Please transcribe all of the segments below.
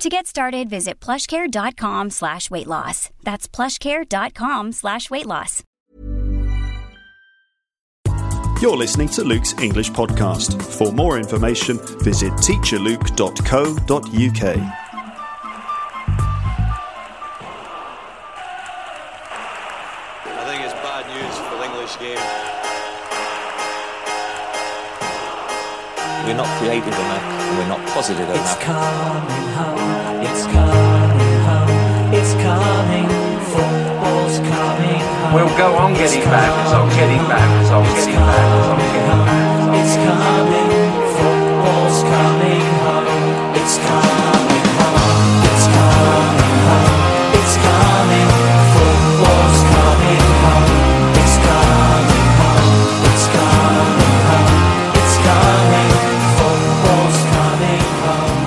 To get started, visit plushcare.com slash weight loss. That's plushcare.com slash weight loss. You're listening to Luke's English Podcast. For more information, visit teacherluke.co.uk. I think it's bad news for the English game. We're not creative enough, and we're not positive enough. It's coming home, We'll go on getting back, as I'm getting back, as I'm getting back, as I'm getting back, as I'm It's coming, football's coming home. It's coming home, it's coming home, it's coming, football's coming home. It's coming home, it's coming home, it's coming, football's coming home.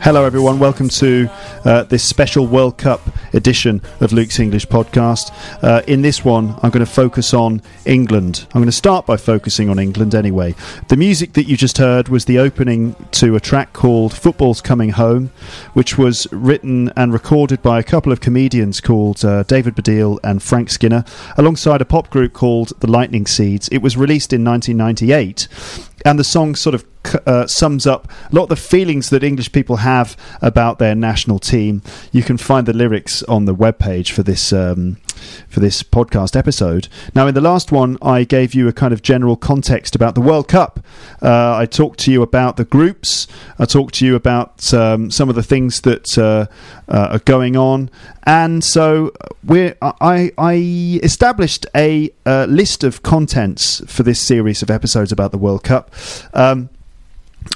Hello, everyone. Welcome to uh, this special World Cup edition of Luke's English podcast. Uh, in this one, I'm going to focus on England. I'm going to start by focusing on England anyway. The music that you just heard was the opening to a track called Football's Coming Home, which was written and recorded by a couple of comedians called uh, David Baddiel and Frank Skinner, alongside a pop group called The Lightning Seeds. It was released in 1998 and the song sort of uh, sums up a lot of the feelings that English people have about their national team. You can find the lyrics on the webpage for this um, for this podcast episode. Now, in the last one, I gave you a kind of general context about the World Cup. Uh, I talked to you about the groups. I talked to you about um, some of the things that uh, uh, are going on, and so we're I, I established a uh, list of contents for this series of episodes about the World Cup. Um,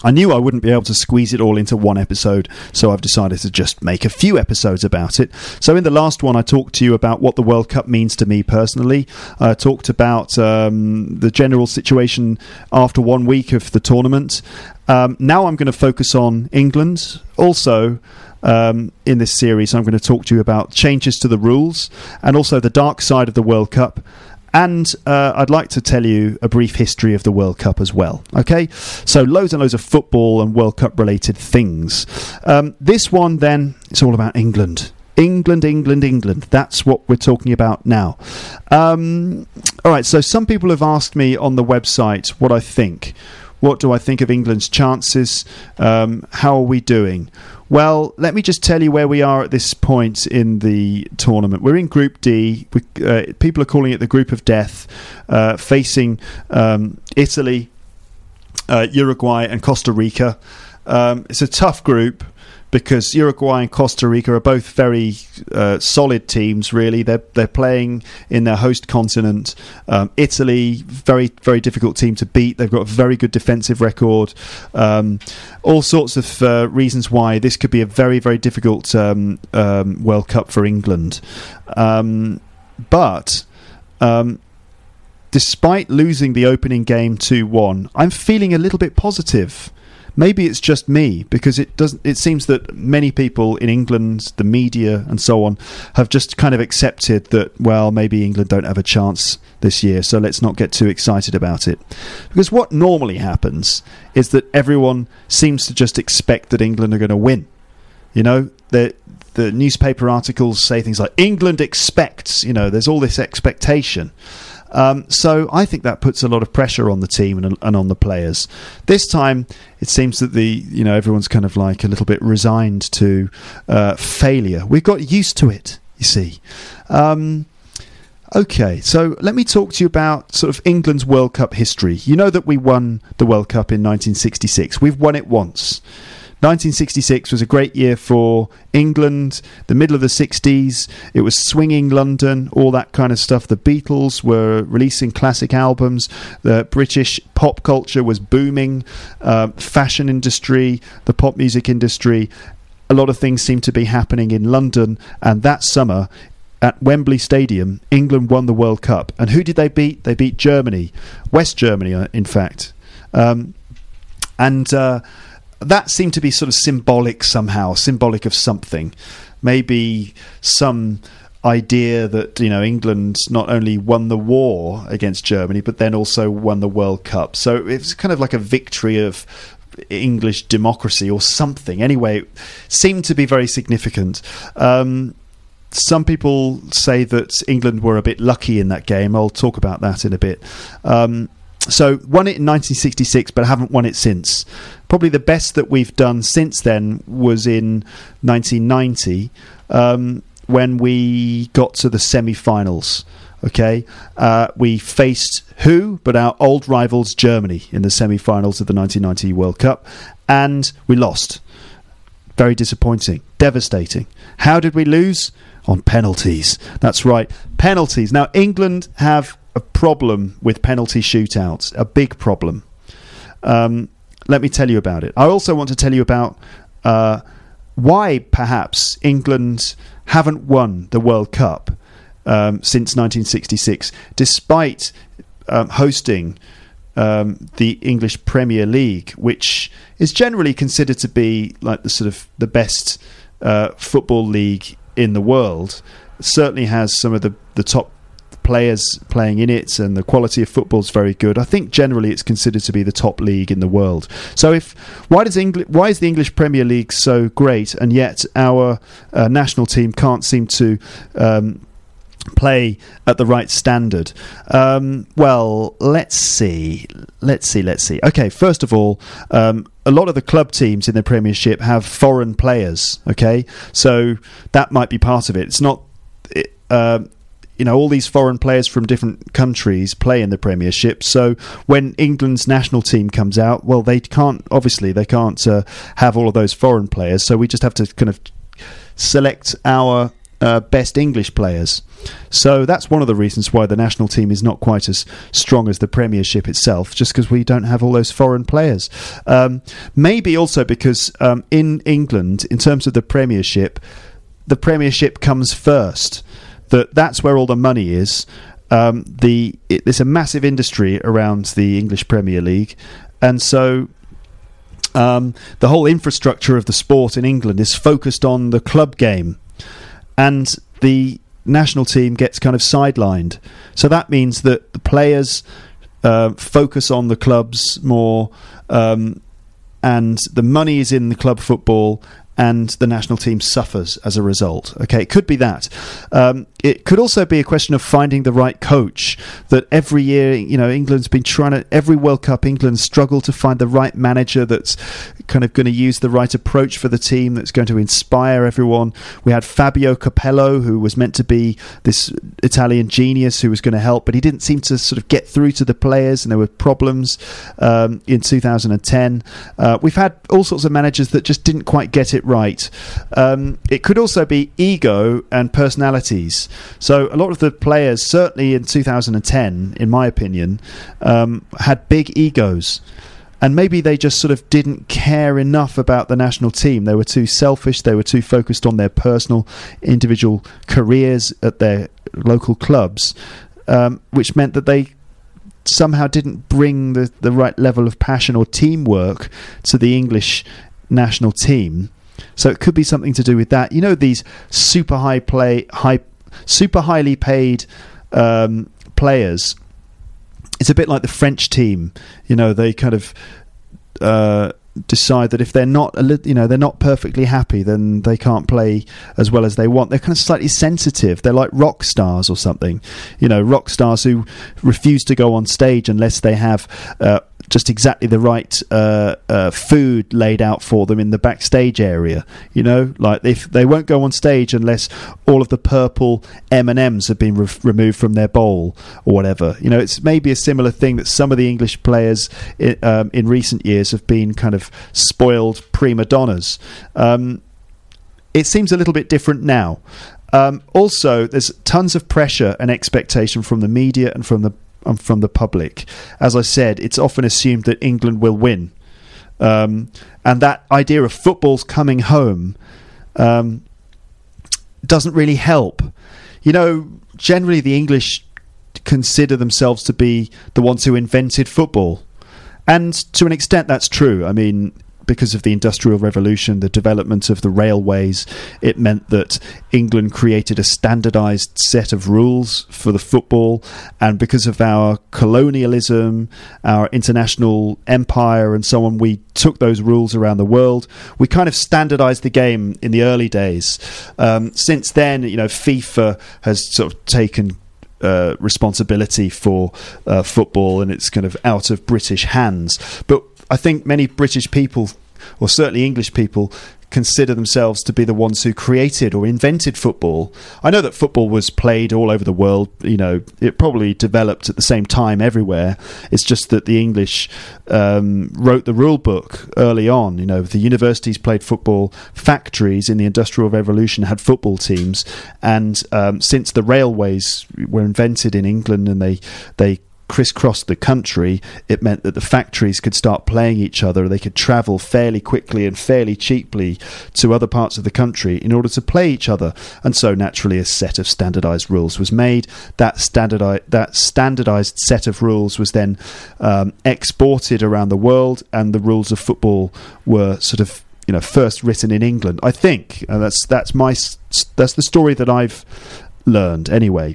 I knew I wouldn't be able to squeeze it all into one episode, so I've decided to just make a few episodes about it. So, in the last one, I talked to you about what the World Cup means to me personally. I talked about um, the general situation after one week of the tournament. Um, now, I'm going to focus on England. Also, um, in this series, I'm going to talk to you about changes to the rules and also the dark side of the World Cup. And uh, I'd like to tell you a brief history of the World Cup as well. Okay, so loads and loads of football and World Cup related things. Um, this one, then, it's all about England. England, England, England. That's what we're talking about now. Um, all right, so some people have asked me on the website what I think. What do I think of England's chances? Um, how are we doing? Well, let me just tell you where we are at this point in the tournament. We're in Group D. We, uh, people are calling it the Group of Death, uh, facing um, Italy, uh, Uruguay, and Costa Rica. Um, it's a tough group because Uruguay and Costa Rica are both very uh, solid teams. Really, they're they're playing in their host continent. Um, Italy, very very difficult team to beat. They've got a very good defensive record. Um, all sorts of uh, reasons why this could be a very very difficult um, um, World Cup for England. Um, but um, despite losing the opening game 2-1, I'm feeling a little bit positive. Maybe it's just me because it doesn't. It seems that many people in England, the media, and so on, have just kind of accepted that. Well, maybe England don't have a chance this year, so let's not get too excited about it. Because what normally happens is that everyone seems to just expect that England are going to win. You know, the the newspaper articles say things like England expects. You know, there's all this expectation. Um, so I think that puts a lot of pressure on the team and, and on the players. This time, it seems that the you know everyone's kind of like a little bit resigned to uh, failure. We've got used to it, you see. Um, Okay, so let me talk to you about sort of England's World Cup history. You know that we won the World Cup in 1966. We've won it once. 1966 was a great year for England, the middle of the 60s. It was swinging London, all that kind of stuff. The Beatles were releasing classic albums. The British pop culture was booming. Uh, fashion industry, the pop music industry. A lot of things seemed to be happening in London. And that summer, at Wembley Stadium, England won the World Cup. And who did they beat? They beat Germany, West Germany, uh, in fact. Um, and uh, that seemed to be sort of symbolic somehow, symbolic of something. Maybe some idea that you know England not only won the war against Germany, but then also won the World Cup. So it was kind of like a victory of English democracy or something. Anyway, seemed to be very significant. Um, some people say that England were a bit lucky in that game. I'll talk about that in a bit. Um, so won it in 1966, but haven't won it since. Probably the best that we've done since then was in 1990 um, when we got to the semi-finals. Okay, uh, we faced who but our old rivals Germany in the semi-finals of the 1990 World Cup, and we lost. Very disappointing, devastating. How did we lose? On penalties. That's right, penalties. Now England have a problem with penalty shootouts, a big problem. Um, let me tell you about it. I also want to tell you about uh, why perhaps England haven't won the World Cup um, since 1966, despite um, hosting um, the English Premier League, which is generally considered to be like the sort of the best uh, football league in the world. Certainly has some of the the top players playing in it, and the quality of football is very good. I think generally it's considered to be the top league in the world. So, if why does Engli- why is the English Premier League so great, and yet our uh, national team can't seem to um, play at the right standard? Um, well, let's see. Let's see. Let's see. Okay, first of all, um, a lot of the club teams in the Premiership have foreign players. Okay, so that might be part of it. It's not. It, uh, you know, all these foreign players from different countries play in the Premiership. So when England's national team comes out, well, they can't. Obviously, they can't uh, have all of those foreign players. So we just have to kind of select our uh, best English players. So that's one of the reasons why the national team is not quite as strong as the Premiership itself, just because we don't have all those foreign players. Um, maybe also because um, in England, in terms of the Premiership, the Premiership comes first. That that's where all the money is. Um, the it, there's a massive industry around the English Premier League, and so um, the whole infrastructure of the sport in England is focused on the club game, and the national team gets kind of sidelined. So that means that the players uh, focus on the clubs more, um, and the money is in the club football. And the national team suffers as a result. Okay, it could be that. Um, it could also be a question of finding the right coach. That every year, you know, England's been trying to every World Cup, England struggle to find the right manager that's kind of going to use the right approach for the team, that's going to inspire everyone. We had Fabio Capello, who was meant to be this Italian genius who was going to help, but he didn't seem to sort of get through to the players, and there were problems um, in 2010. Uh, we've had all sorts of managers that just didn't quite get it right. Um, it could also be ego and personalities. So a lot of the players, certainly in 2010, in my opinion, um, had big egos. And maybe they just sort of didn't care enough about the national team. They were too selfish. They were too focused on their personal, individual careers at their local clubs, um, which meant that they somehow didn't bring the, the right level of passion or teamwork to the English national team. So it could be something to do with that. You know, these super high play, high, super highly paid um, players. It's a bit like the French team. You know, they kind of uh, decide that if they're not, you know, they're not perfectly happy, then they can't play as well as they want. They're kind of slightly sensitive. They're like rock stars or something. You know, rock stars who refuse to go on stage unless they have. Uh, just exactly the right uh, uh, food laid out for them in the backstage area. You know, like if they won't go on stage unless all of the purple M and M's have been re- removed from their bowl or whatever. You know, it's maybe a similar thing that some of the English players i um, in recent years have been kind of spoiled prima donnas. Um, it seems a little bit different now. Um, also, there's tons of pressure and expectation from the media and from the um, from the public. As I said, it's often assumed that England will win, um, and that idea of football's coming home um, doesn't really help. you know, generally the English consider themselves to be the ones who invented football. And to an extent, that's true. I mean, because of the Industrial Revolution, the development of the railways, it meant that England created a standardized set of rules for the football. And because of our colonialism, our international empire, and so on, we took those rules around the world. We kind of standardized the game in the early days. Um, since then, you know, FIFA has sort of taken uh, responsibility for uh, football and it's kind of out of British hands. But I think many British people, or certainly English people, consider themselves to be the ones who created or invented football. I know that football was played all over the world. You know, it probably developed at the same time everywhere. It's just that the English um, wrote the rule book early on. You know, the universities played football, factories in the Industrial Revolution had football teams, and um, since the railways were invented in England and they they crisscrossed the country, it meant that the factories could start playing each other. They could travel fairly quickly and fairly cheaply to other parts of the country in order to play each other. And so, naturally, a set of standardized rules was made. That standardized that standardized set of rules was then um, exported around the world, and the rules of football were sort of you know first written in England. I think and that's that's my that's the story that I've learned anyway.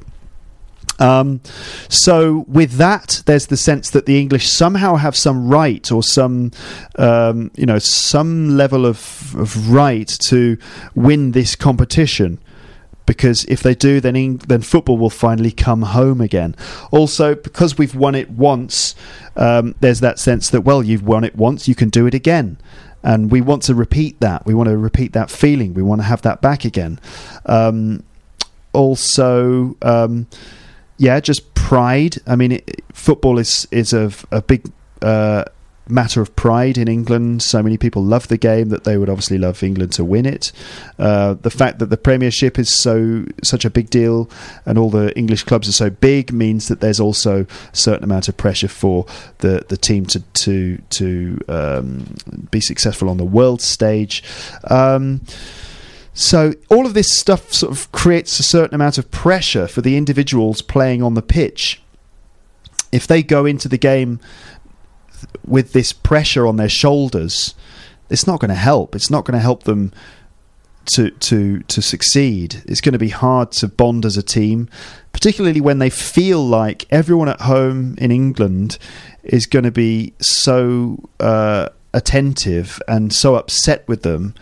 Um, so with that, there's the sense that the English somehow have some right or some, um, you know, some level of, of right to win this competition. Because if they do, then Eng- then football will finally come home again. Also, because we've won it once, um, there's that sense that well, you've won it once, you can do it again, and we want to repeat that. We want to repeat that feeling. We want to have that back again. Um, also, um, yeah, just pride. I mean, it, football is is a, a big uh, matter of pride in England. So many people love the game that they would obviously love England to win it. Uh, the fact that the Premiership is so such a big deal and all the English clubs are so big means that there's also a certain amount of pressure for the the team to to to um, be successful on the world stage. Um, so all of this stuff sort of creates a certain amount of pressure for the individuals playing on the pitch. If they go into the game with this pressure on their shoulders, it's not going to help. It's not going to help them to to to succeed. It's going to be hard to bond as a team, particularly when they feel like everyone at home in England is going to be so uh, attentive and so upset with them.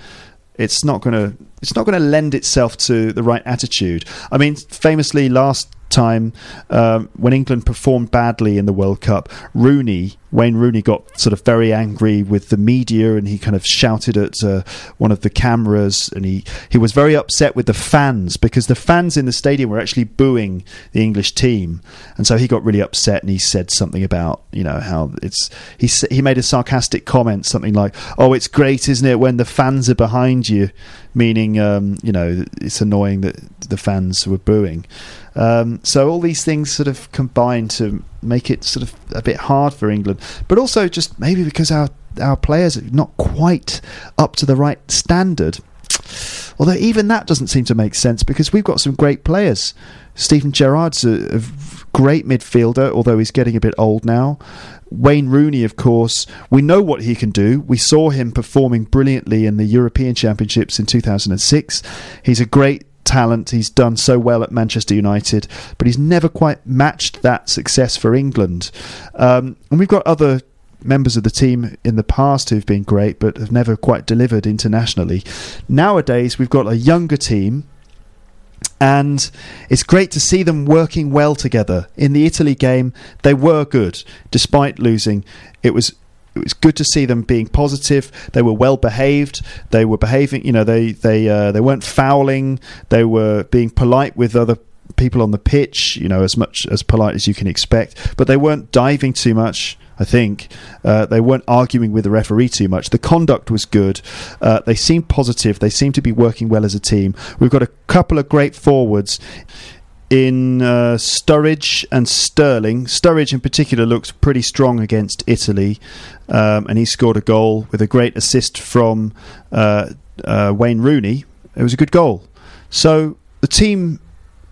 It's not going to it's not going to lend itself to the right attitude. I mean, famously last time um, when England performed badly in the World Cup, Rooney, Wayne Rooney, got sort of very angry with the media and he kind of shouted at uh, one of the cameras and he, he was very upset with the fans because the fans in the stadium were actually booing the English team, and so he got really upset and he said something about you know how it's he he made a sarcastic comment something like oh it's great isn't it when the fans are behind you meaning um, you know it's annoying that the fans were booing. Um, so all these things sort of combine to make it sort of a bit hard for England, but also just maybe because our our players are not quite up to the right standard. Although even that doesn't seem to make sense because we've got some great players. Steven Gerrard's a, a great midfielder, although he's getting a bit old now. Wayne Rooney, of course, we know what he can do. We saw him performing brilliantly in the European Championships in 2006. He's a great talent. He's done so well at Manchester United, but he's never quite matched that success for England. Um, and we've got other members of the team in the past who've been great, but have never quite delivered internationally. Nowadays, we've got a younger team and it's great to see them working well together. In the Italy game, they were good despite losing. It was it was good to see them being positive. They were well behaved. They were behaving. You know, they they uh, they weren't fouling. They were being polite with other people on the pitch. You know, as much as polite as you can expect. But they weren't diving too much. I think uh, they weren't arguing with the referee too much. The conduct was good. Uh, they seemed positive. They seemed to be working well as a team. We've got a couple of great forwards in uh, Sturridge and Sterling. Sturridge, in particular, looks pretty strong against Italy, um, and he scored a goal with a great assist from uh, uh, Wayne Rooney. It was a good goal. So the team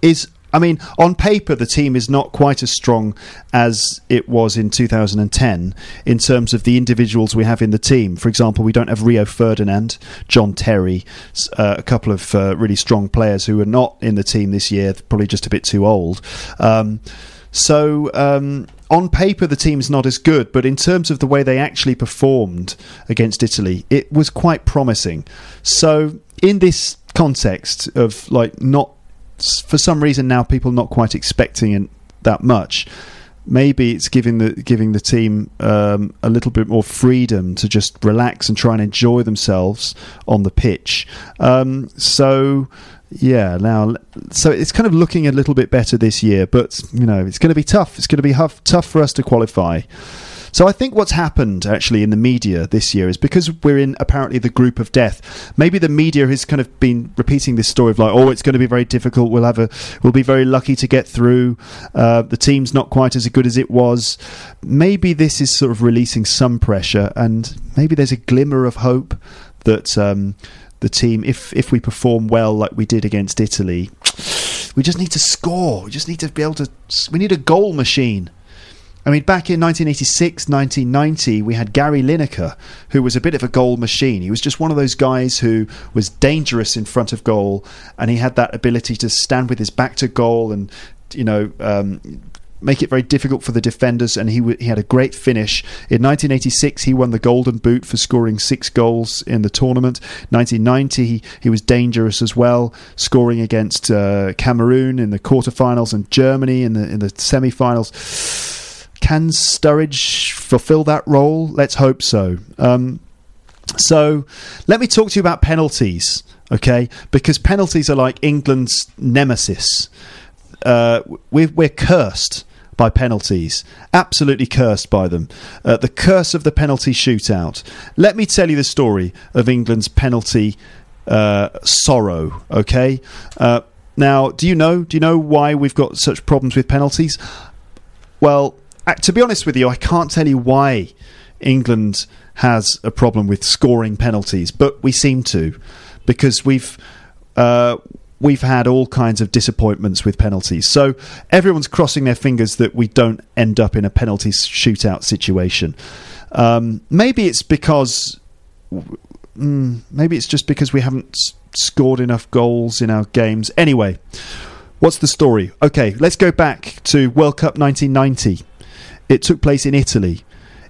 is. I mean, on paper, the team is not quite as strong as it was in 2010 in terms of the individuals we have in the team. For example, we don't have Rio Ferdinand, John Terry, uh, a couple of uh, really strong players who are not in the team this year, probably just a bit too old. Um, so um, on paper, the team's not as good, but in terms of the way they actually performed against Italy, it was quite promising. So in this context of like not for some reason now people not quite expecting it that much. Maybe it's giving the giving the team um, a little bit more freedom to just relax and try and enjoy themselves on the pitch. Um, so yeah, now so it's kind of looking a little bit better this year, but you know it's going to be tough. It's going to be huff, tough for us to qualify. So I think what's happened actually in the media this year is because we're in apparently the group of death. Maybe the media has kind of been repeating this story of like, oh, it's going to be very difficult. We'll have a, we'll be very lucky to get through. Uh, the team's not quite as good as it was. Maybe this is sort of releasing some pressure, and maybe there's a glimmer of hope that um, the team, if if we perform well like we did against Italy, we just need to score. We just need to be able to. We need a goal machine. I mean, back in 1986, 1990, we had Gary Lineker, who was a bit of a goal machine. He was just one of those guys who was dangerous in front of goal, and he had that ability to stand with his back to goal and, you know, um, make it very difficult for the defenders. And he w- he had a great finish. In 1986, he won the Golden Boot for scoring six goals in the tournament. 1990, he, he was dangerous as well, scoring against uh, Cameroon in the quarterfinals and Germany in the in the semi-finals. Can Sturridge fulfill that role? Let's hope so. Um, so, let me talk to you about penalties, okay? Because penalties are like England's nemesis. Uh, we're, we're cursed by penalties, absolutely cursed by them. Uh, the curse of the penalty shootout. Let me tell you the story of England's penalty uh, sorrow, okay? Uh, now, do you know? Do you know why we've got such problems with penalties? Well, to be honest with you, I can't tell you why England has a problem with scoring penalties, but we seem to because we've uh, we've had all kinds of disappointments with penalties. So everyone's crossing their fingers that we don't end up in a penalty shootout situation. Um, maybe it's because mm, maybe it's just because we haven't scored enough goals in our games. Anyway, what's the story? Okay, let's go back to World Cup 1990. It took place in Italy.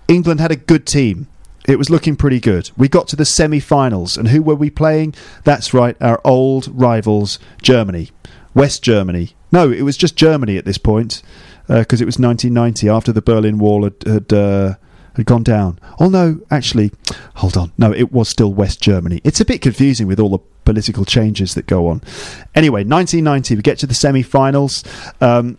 England had a good team. It was looking pretty good. We got to the semi finals, and who were we playing? That's right, our old rivals, Germany. West Germany. No, it was just Germany at this point, because it was 1990 after the Berlin Wall had. had uh, had gone down. Oh no, actually, hold on. No, it was still West Germany. It's a bit confusing with all the political changes that go on. Anyway, 1990, we get to the semi-finals. Um,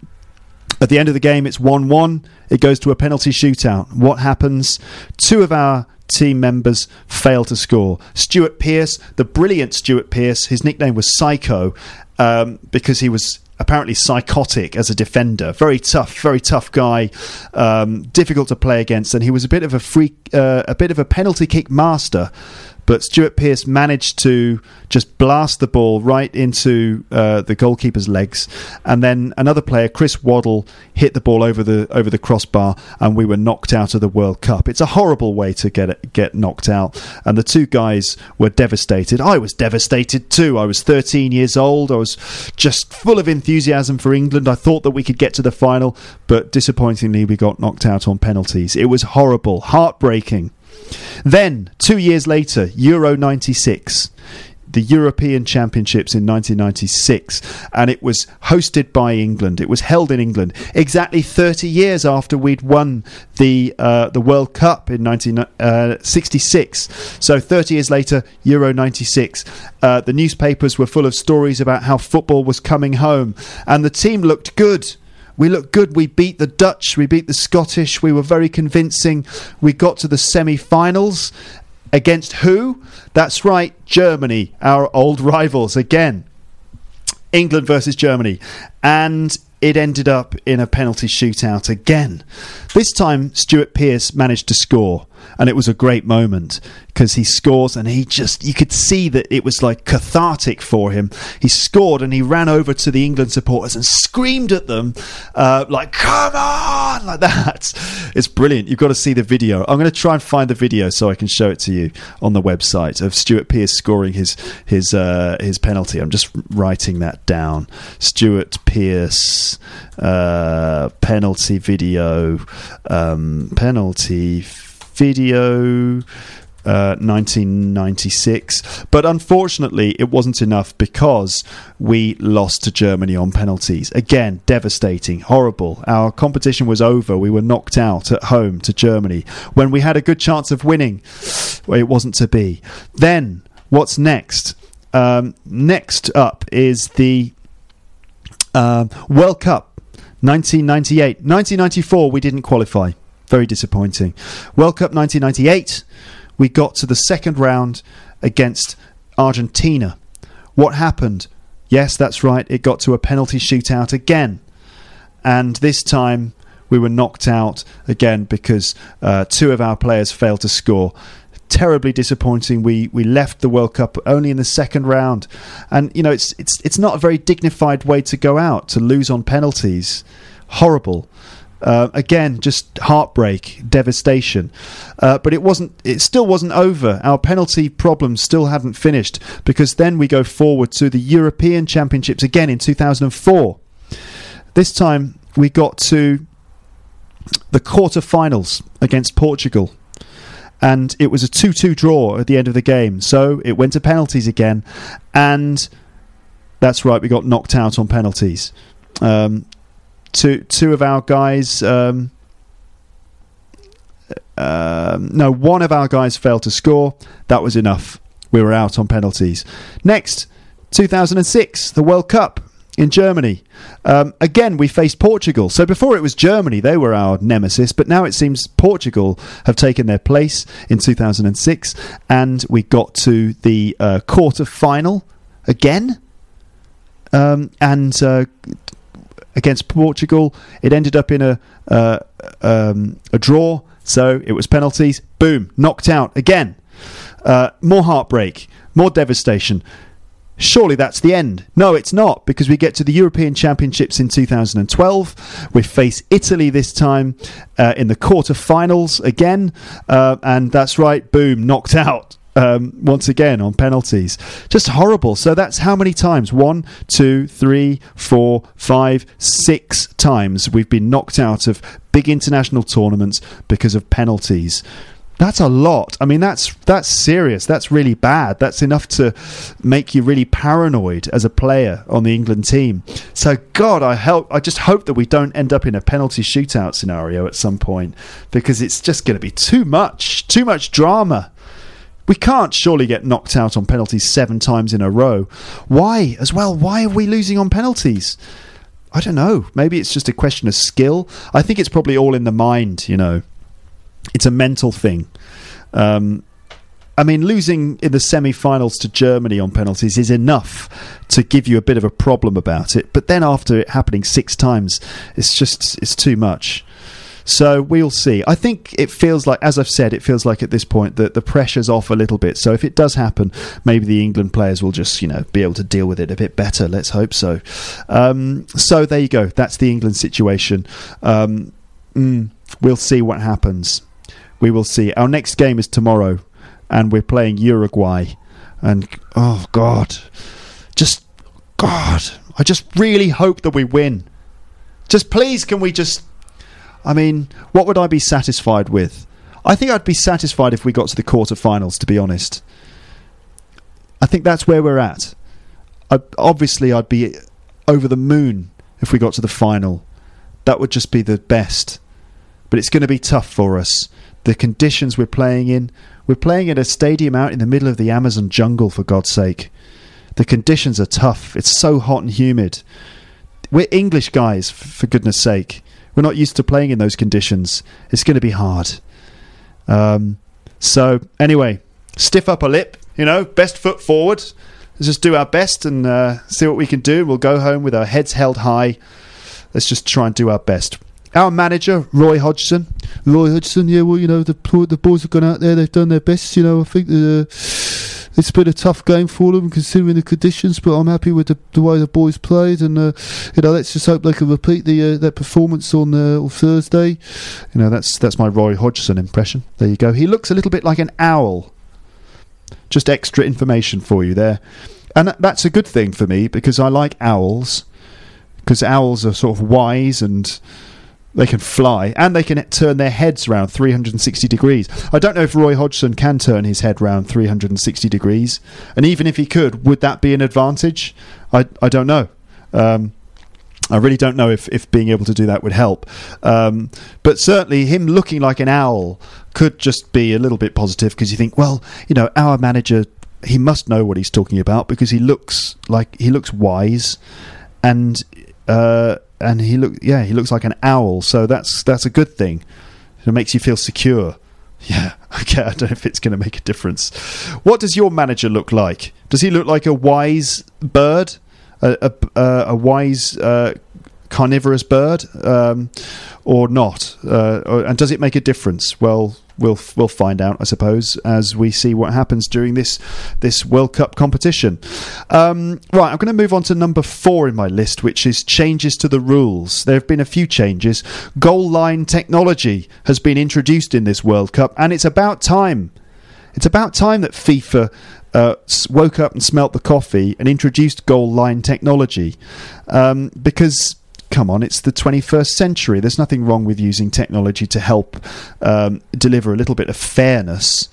at the end of the game, it's 1 1. It goes to a penalty shootout. What happens? Two of our team members fail to score. Stuart Pearce, the brilliant Stuart Pearce, his nickname was Psycho um, because he was apparently psychotic as a defender. Very tough, very tough guy, um, difficult to play against, and he was a bit of a freak, uh, a bit of a penalty kick master. But Stuart Pearce managed to just blast the ball right into uh, the goalkeeper's legs, and then another player, Chris Waddle, hit the ball over the over the crossbar, and we were knocked out of the World Cup. It's a horrible way to get it, get knocked out, and the two guys were devastated. I was devastated too. I was 13 years old. I was just full of enthusiasm for England. I thought that we could get to the final, but disappointingly, we got knocked out on penalties. It was horrible, heartbreaking. Then, two years later, Euro 96, the European Championships in 1996, and it was hosted by England. It was held in England exactly 30 years after we'd won the uh, the World Cup in 1966. So 30 years later, Euro 96. Uh, the newspapers were full of stories about how football was coming home, and the team looked good. We looked good. We beat the Dutch. We beat the Scottish. We were very convincing. We got to the semi finals. Against who? That's right, Germany, our old rivals again. England versus Germany. And it ended up in a penalty shootout again. This time, Stuart Pearce managed to score. And it was a great moment because he scores and he just you could see that it was like cathartic for him. He scored and he ran over to the England supporters and screamed at them uh, like "Come on!" like that. It's brilliant. You've got to see the video. I'm going to try and find the video so I can show it to you on the website of Stuart Pearce scoring his his uh, his penalty. I'm just writing that down. Stuart Pearce uh, penalty video um, penalty video. Uh, 1996, but unfortunately, it wasn't enough because we lost to Germany on penalties. Again, devastating, horrible. Our competition was over. We were knocked out at home to Germany when we had a good chance of winning. It wasn't to be. Then, what's next? Um, next up is the um, World Cup 1998. 1994, we didn't qualify. Very disappointing. World Cup 1998, we got to the second round against Argentina. What happened? Yes, that's right. It got to a penalty shootout again. And this time we were knocked out again because uh, two of our players failed to score. Terribly disappointing. We we left the World Cup only in the second round, and you know it's it's it's not a very dignified way to go out to lose on penalties. Horrible. Uh, again, just heartbreak, devastation. Uh, but it wasn't. It still wasn't over. Our penalty problem still hadn't finished because then we go forward to the European Championships again in 2004. This time we got to the quarter-finals against Portugal. And it was a 2 2 draw at the end of the game. So it went to penalties again. And that's right, we got knocked out on penalties. Um, two two of our guys. Um, um, no, one of our guys failed to score. That was enough. We were out on penalties. Next, 2006, the World Cup in Germany. Um, again, we faced Portugal. So before it was Germany, they were our nemesis, but now it seems Portugal have taken their place in 2006, and we got to the uh, quarter final again. Um, and uh, against Portugal. It ended up in a uh, um, a draw, so it was penalties. Boom, knocked out again. Uh, more heartbreak, more devastation. Surely that's the end. No, it's not, because we get to the European Championships in 2012. We face Italy this time uh, in the quarter-finals again, uh, and that's right, boom, knocked out um, once again on penalties. Just horrible. So that's how many times? One, two, three, four, five, six times we've been knocked out of big international tournaments because of penalties. That's a lot. I mean, that's that's serious. That's really bad. That's enough to make you really paranoid as a player on the England team. So, God, I help. I just hope that we don't end up in a penalty shootout scenario at some point because it's just going to be too much, too much drama. We can't surely get knocked out on penalties seven times in a row. Why, as well? Why are we losing on penalties? I don't know. Maybe it's just a question of skill. I think it's probably all in the mind, you know. It's a mental thing. Um, I mean, losing in the semi finals to Germany on penalties is enough to give you a bit of a problem about it. But then after it happening six times, it's just, it's too much. So we'll see. I think it feels like, as I've said, it feels like at this point that the pressure's off a little bit. So if it does happen, maybe the England players will just, you know, be able to deal with it a bit better. Let's hope so. Um, so there you go. That's the England situation. Um, mm, we'll see what happens. We will see. Our next game is tomorrow, and we're playing Uruguay. And oh God, just God, I just really hope that we win. Just please, can we just I mean, what would I be satisfied with? I think I'd be satisfied if we got to the quarterfinals, to be honest. I think that's where we're at. I, obviously, I'd be over the moon if we got to the final. That would just be the best. But it's going to be tough for us. The conditions we're playing in, we're playing at a stadium out in the middle of the Amazon jungle, for God's sake. The conditions are tough. It's so hot and humid. We're English guys, for goodness sake. We're not used to playing in those conditions. It's going to be hard. Um, so, anyway, stiff upper lip, you know, best foot forward. Let's just do our best and uh, see what we can do. We'll go home with our heads held high. Let's just try and do our best. Our manager, Roy Hodgson, Roy Hodgson, yeah, well, you know, the the boys have gone out there, they've done their best. You know, I think uh, it's been a tough game for them considering the conditions, but I'm happy with the, the way the boys played, and uh, you know, let's just hope they can repeat the uh, that performance on uh, on Thursday. You know, that's that's my Roy Hodgson impression. There you go. He looks a little bit like an owl. Just extra information for you there, and that- that's a good thing for me because I like owls because owls are sort of wise and they can fly and they can turn their heads around 360 degrees. I don't know if Roy Hodgson can turn his head round 360 degrees, and even if he could, would that be an advantage? I I don't know. Um, I really don't know if, if being able to do that would help. Um, but certainly, him looking like an owl could just be a little bit positive because you think, well, you know, our manager, he must know what he's talking about because he looks like he looks wise and uh, and he look yeah he looks like an owl. So that's that's a good thing. It makes you feel secure. Yeah okay i don't know if it's going to make a difference. What does your manager look like? Does he look like a wise bird? A a, a wise uh, carnivorous bird? Um, or not? Uh, and does it make a difference? Well we'll we'll find out I suppose as we see what happens during this this World Cup competition. Um, right I'm going to move on to number 4 in my list which is changes to the rules. There have been a few changes. Goal line technology has been introduced in this World Cup and it's about time. It's about time that FIFA uh, woke up and smelt the coffee and introduced goal line technology. Um, because, come on, it's the 21st century. There's nothing wrong with using technology to help um, deliver a little bit of fairness.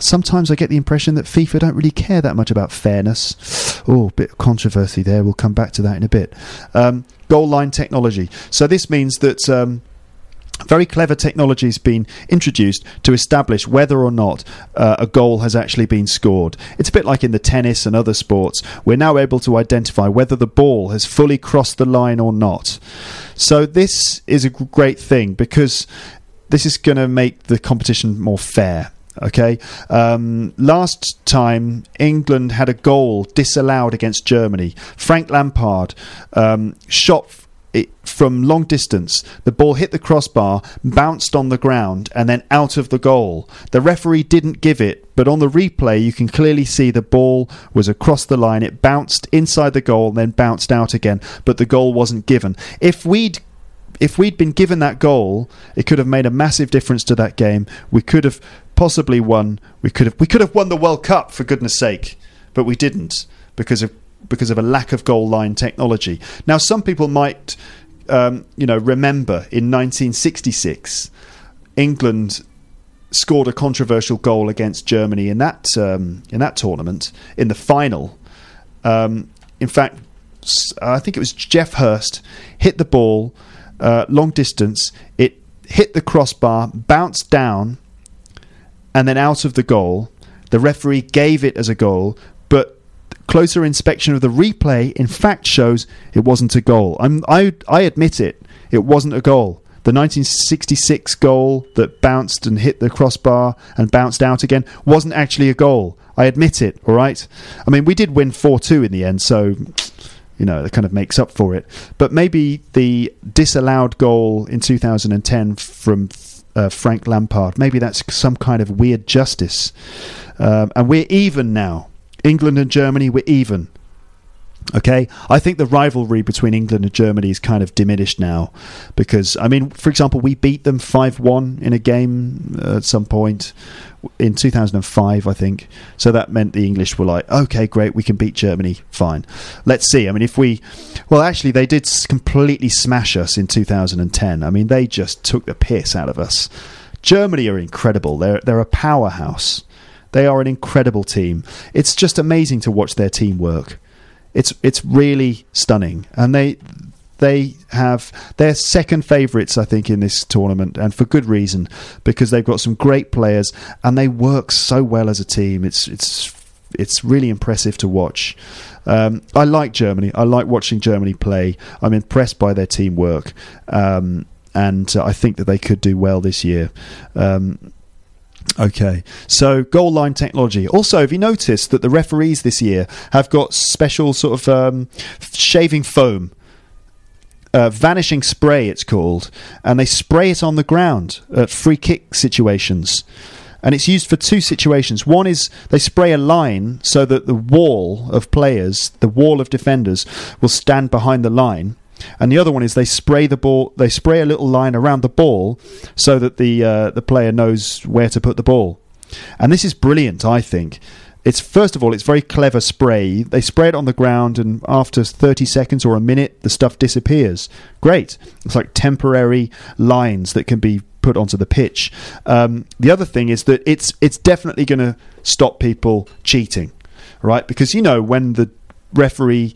Sometimes I get the impression that FIFA don't really care that much about fairness. Oh, a bit of controversy there. We'll come back to that in a bit. Um, goal line technology. So this means that. Um, very clever technology has been introduced to establish whether or not uh, a goal has actually been scored. It's a bit like in the tennis and other sports. We're now able to identify whether the ball has fully crossed the line or not. So, this is a great thing because this is going to make the competition more fair. Okay. Um, last time, England had a goal disallowed against Germany. Frank Lampard um, shot it from long distance. The ball hit the crossbar, bounced on the ground, and then out of the goal. The referee didn't give it, but on the replay, you can clearly see the ball was across the line. It bounced inside the goal, and then bounced out again, but the goal wasn't given. If we'd if we'd been given that goal, it could have made a massive difference to that game. We could have possibly won. We could have we could have won the World Cup for goodness sake, but we didn't because of because of a lack of goal line technology. Now, some people might, um, you know, remember in 1966, England scored a controversial goal against Germany in that um, in that tournament in the final. Um, in fact, I think it was Geoff Hurst hit the ball uh, long distance. It hit the crossbar, bounced down, and then out of the goal. The referee gave it as a goal, closer inspection of the replay in fact shows it wasn't a goal. I'm, I I admit it. It wasn't a goal. The 1966 goal that bounced and hit the crossbar and bounced out again wasn't actually a goal. I admit it, all right? I mean, we did win 4 2 in the end, so, you know, that kind of makes up for it. But maybe the disallowed goal in 2010 from uh, Frank Lampard, maybe that's some kind of weird justice. Um, and we're even now. England and Germany, we're even. Okay, I think the rivalry between England and Germany is kind of diminished now because, I mean, for example, we beat them 5 1 in a game at some point in 2005, I think. So that meant the English were like, okay, great, we can beat Germany, fine. Let's see. I mean, if we. Well, actually, they did completely smash us in 2010. I mean, they just took the piss out of us. Germany are incredible, they're, they're a powerhouse. They are an incredible team. It's just amazing to watch their team work. It's it's really stunning, and they they have they're second favourites, I think, in this tournament, and for good reason because they've got some great players and they work so well as a team. It's it's it's really impressive to watch. Um, I like Germany. I like watching Germany play. I'm impressed by their teamwork, um, and uh, I think that they could do well this year. Um, Okay, so goal line technology. Also, have you noticed that the referees this year have got special sort of um, shaving foam? uh, vanishing spray, it's called, and they spray it on the ground at free kick situations. And it's used for two situations. One is they spray a line so that the wall of players, the wall of defenders, will stand behind the line. And the other one is they spray the ball. They spray a little line around the ball so that the uh, the player knows where to put the ball. And this is brilliant, I think. It's first of all, it's very clever spray. They spray it on the ground, and after 30 seconds or a minute, the stuff disappears. Great. It's like temporary lines that can be put onto the pitch. Um, the other thing is that it's it's definitely going to stop people cheating, right? Because you know when the referee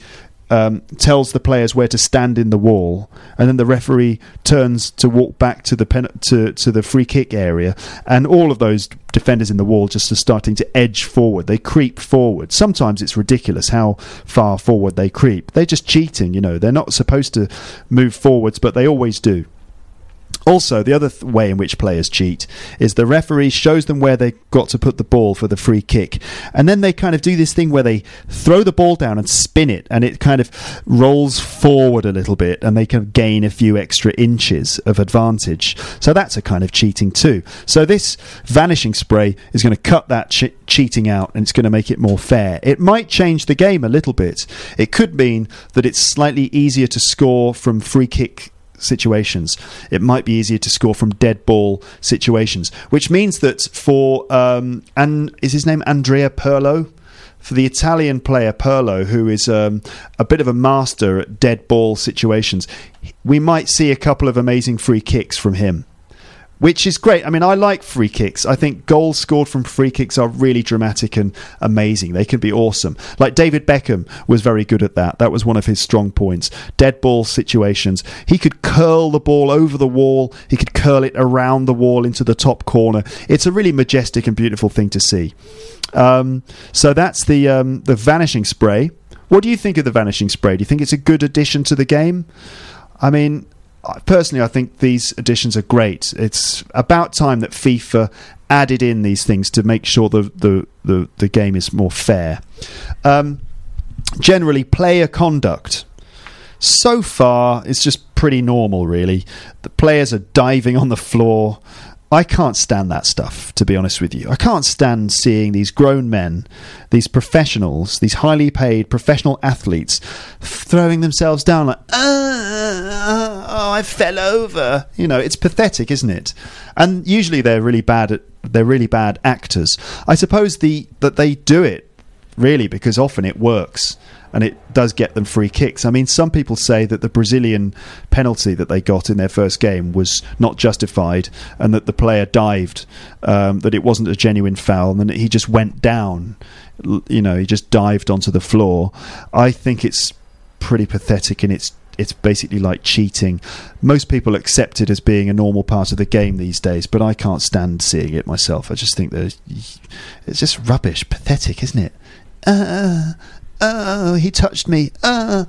um, tells the players where to stand in the wall, and then the referee turns to walk back to the pen- to to the free kick area, and all of those defenders in the wall just are starting to edge forward. They creep forward. Sometimes it's ridiculous how far forward they creep. They're just cheating. You know, they're not supposed to move forwards, but they always do. Also, the other th- way in which players cheat is the referee shows them where they got to put the ball for the free kick, and then they kind of do this thing where they throw the ball down and spin it, and it kind of rolls forward a little bit, and they can gain a few extra inches of advantage. So that's a kind of cheating too. So this vanishing spray is going to cut that che- cheating out, and it's going to make it more fair. It might change the game a little bit. It could mean that it's slightly easier to score from free kick situations. It might be easier to score from dead ball situations, which means that for um, and is his name Andrea Pirlo. For the Italian player Pirlo, who is um, a bit of a master at dead ball situations, we might see a couple of amazing free kicks from him which is great. I mean, I like free kicks. I think goals scored from free kicks are really dramatic and amazing. They can be awesome. Like David Beckham was very good at that. That was one of his strong points. Dead ball situations. He could curl the ball over the wall, he could curl it around the wall into the top corner. It's a really majestic and beautiful thing to see. Um, so that's the um, the vanishing spray. What do you think of the vanishing spray? Do you think it's a good addition to the game? I mean, personally, I think these additions are great. It's about time that FIFA added in these things to make sure the the, the, the game is more fair. Um, generally, player conduct. So far, it's just pretty normal, really. The players are diving on the floor. I can't stand that stuff, to be honest with you. I can't stand seeing these grown men, these professionals, these highly paid professional athletes throwing themselves down like, "Ah, oh, I fell over. You know, it's pathetic, isn't it? And usually they're really bad at they're really bad actors. I suppose the that they do it really because often it works and it does get them free kicks. I mean, some people say that the Brazilian penalty that they got in their first game was not justified and that the player dived, um, that it wasn't a genuine foul and that he just went down. You know, he just dived onto the floor. I think it's pretty pathetic and it's it's basically like cheating. Most people accept it as being a normal part of the game these days, but I can't stand seeing it myself. I just think that it's just rubbish, pathetic, isn't it? Uh, uh, he touched me. Uh.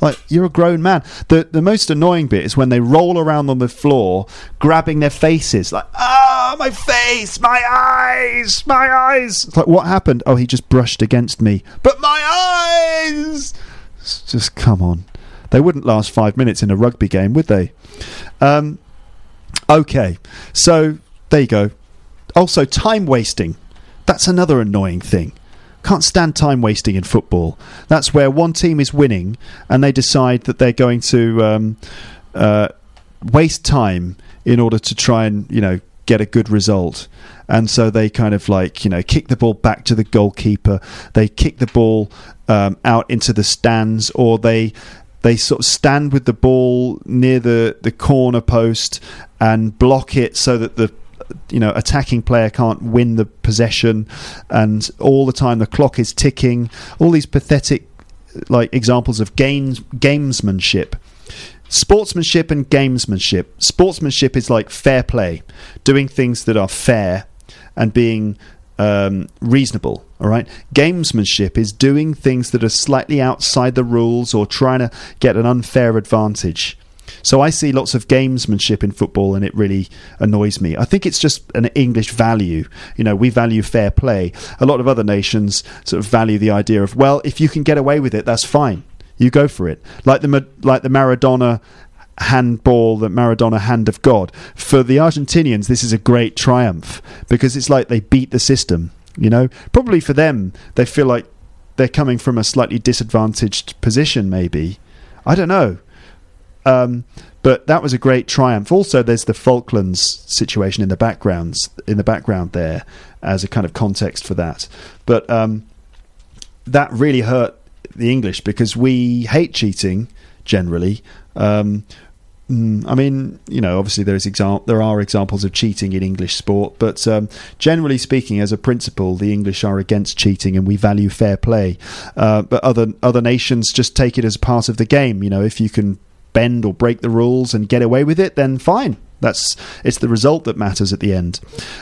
Like you're a grown man. The the most annoying bit is when they roll around on the floor, grabbing their faces, like ah, my face, my eyes, my eyes. It's like what happened? Oh, he just brushed against me. But my eyes. Just come on. They wouldn't last five minutes in a rugby game, would they? Um, okay, so there you go. Also, time wasting. That's another annoying thing. Can't stand time wasting in football. That's where one team is winning and they decide that they're going to um, uh, waste time in order to try and you know get a good result. And so they kind of like you know kick the ball back to the goalkeeper. They kick the ball um, out into the stands, or they they sort of stand with the ball near the, the corner post and block it so that the you know attacking player can't win the possession and all the time the clock is ticking. All these pathetic like examples of games gamesmanship. Sportsmanship and gamesmanship. Sportsmanship is like fair play doing things that are fair and being um, reasonable all right? Gamesmanship is doing things that are slightly outside the rules or trying to get an unfair advantage so I see lots of gamesmanship in football, and it really annoys me. I think it's just an English value. You know, we value fair play. A lot of other nations sort of value the idea of, well, if you can get away with it, that's fine. You go for it. Like the like the Maradona handball, the Maradona hand of God. For the Argentinians, this is a great triumph because it's like they beat the system. You know, probably for them, they feel like they're coming from a slightly disadvantaged position. Maybe I don't know. Um, but that was a great triumph. Also, there's the Falklands situation in the backgrounds in the background there as a kind of context for that. But um, that really hurt the English because we hate cheating generally. Um, mm, I mean, you know, obviously there is there are examples of cheating in English sport, but um, generally speaking, as a principle, the English are against cheating and we value fair play. Uh, but other other nations just take it as part of the game. You know, if you can bend or break the rules and get away with it, then fine. That's it's the result that matters at the end.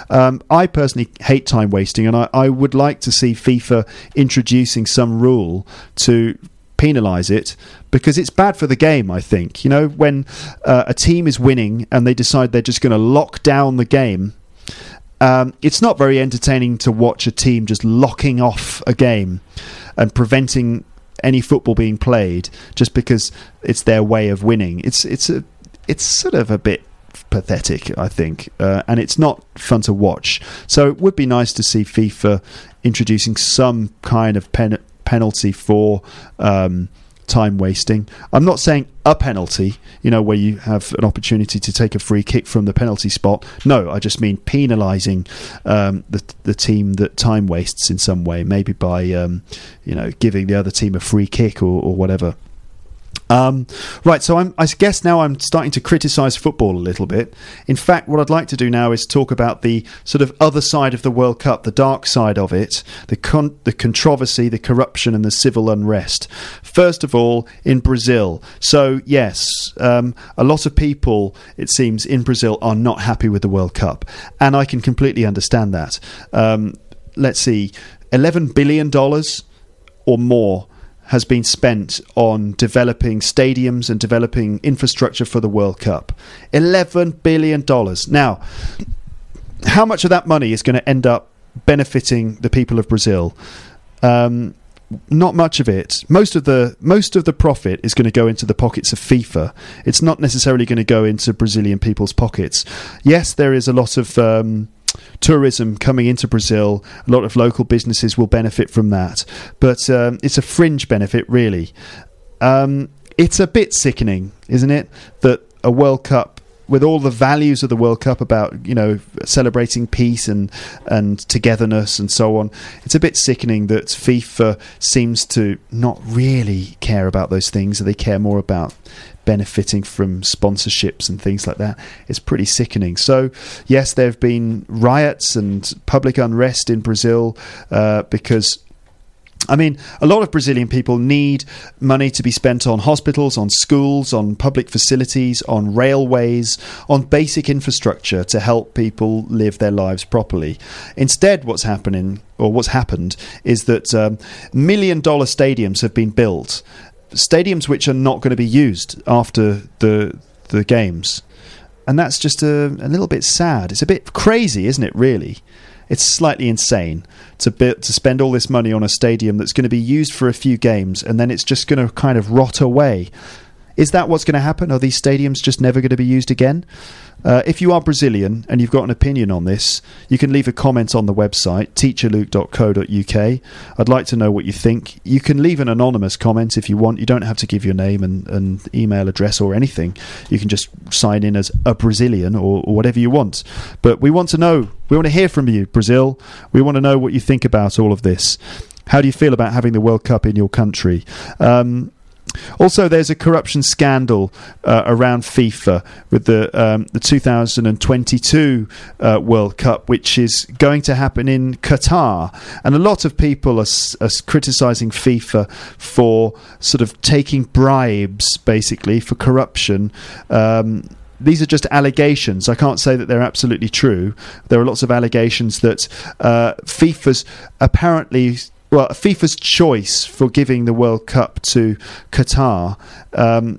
Um, I personally hate time wasting, and I, I would like to see FIFA introducing some rule to penalise it because it's bad for the game. I think you know when uh, a team is winning and they decide they're just going to lock down the game. Um, it's not very entertaining to watch a team just locking off a game and preventing any football being played just because it's their way of winning. It's it's a it's sort of a bit pathetic, I think, uh, and it's not fun to watch. So it would be nice to see FIFA introducing some kind of pen- penalty for. Um, time wasting. I'm not saying a penalty, you know, where you have an opportunity to take a free kick from the penalty spot. No, I just mean penalising um, the the team that time wastes in some way, maybe by um, you know giving the other team a free kick or, or whatever. Um, right, so I'm, I guess now I'm starting to criticise football a little bit. In fact, what I'd like to do now is talk about the sort of other side of the World Cup, the dark side of it, the con- the controversy, the corruption, and the civil unrest. First of all, in Brazil. So yes, um, a lot of people, it seems, in Brazil are not happy with the World Cup, and I can completely understand that. Um, let's see, eleven billion dollars or more has been spent on developing stadiums and developing infrastructure for the World Cup. $11 billion. Now, how much of that money is going to end up benefiting the people of Brazil? Um, not much of it. Most of the most of the profit is going to go into the pockets of FIFA. It's not necessarily going to go into Brazilian people's pockets. Yes, there is a lot of um, tourism coming into Brazil. A lot of local businesses will benefit from that, but um, it's a fringe benefit, really. Um, it's a bit sickening, isn't it, that a World Cup with all the values of the World Cup about you know celebrating peace and and togetherness and so on, it's a bit sickening that FIFA seems to not really care about those things. They care more about benefiting from sponsorships and things like that. It's pretty sickening. So yes, there have been riots and public unrest in Brazil uh, because I mean, a lot of Brazilian people need money to be spent on hospitals, on schools, on public facilities, on railways, on basic infrastructure to help people live their lives properly. Instead, what's happening, or what's happened, is that um, million dollar stadiums have been built, stadiums which are not going to be used after the the games. And that's just a, a little bit sad. It's a bit crazy, isn't it, really? It's slightly insane to be, to spend all this money on a stadium that's going to be used for a few games and then it's just going to kind of rot away. Is that what's going to happen? Are these stadiums just never going to be used again? Uh, if you are Brazilian and you've got an opinion on this, you can leave a comment on the website, teacherluke.co.uk. I'd like to know what you think. You can leave an anonymous comment if you want. You don't have to give your name and, and email address or anything. You can just sign in as a Brazilian or, or whatever you want. But we want to know, we want to hear from you, Brazil. We want to know what you think about all of this. How do you feel about having the World Cup in your country? Um, also, there's a corruption scandal uh, around FIFA with the um, the 2022 uh, World Cup, which is going to happen in Qatar, and a lot of people are, are criticising FIFA for sort of taking bribes, basically for corruption. Um, these are just allegations. I can't say that they're absolutely true. There are lots of allegations that uh, FIFA's apparently well, FIFA's choice for giving the World Cup to Qatar um,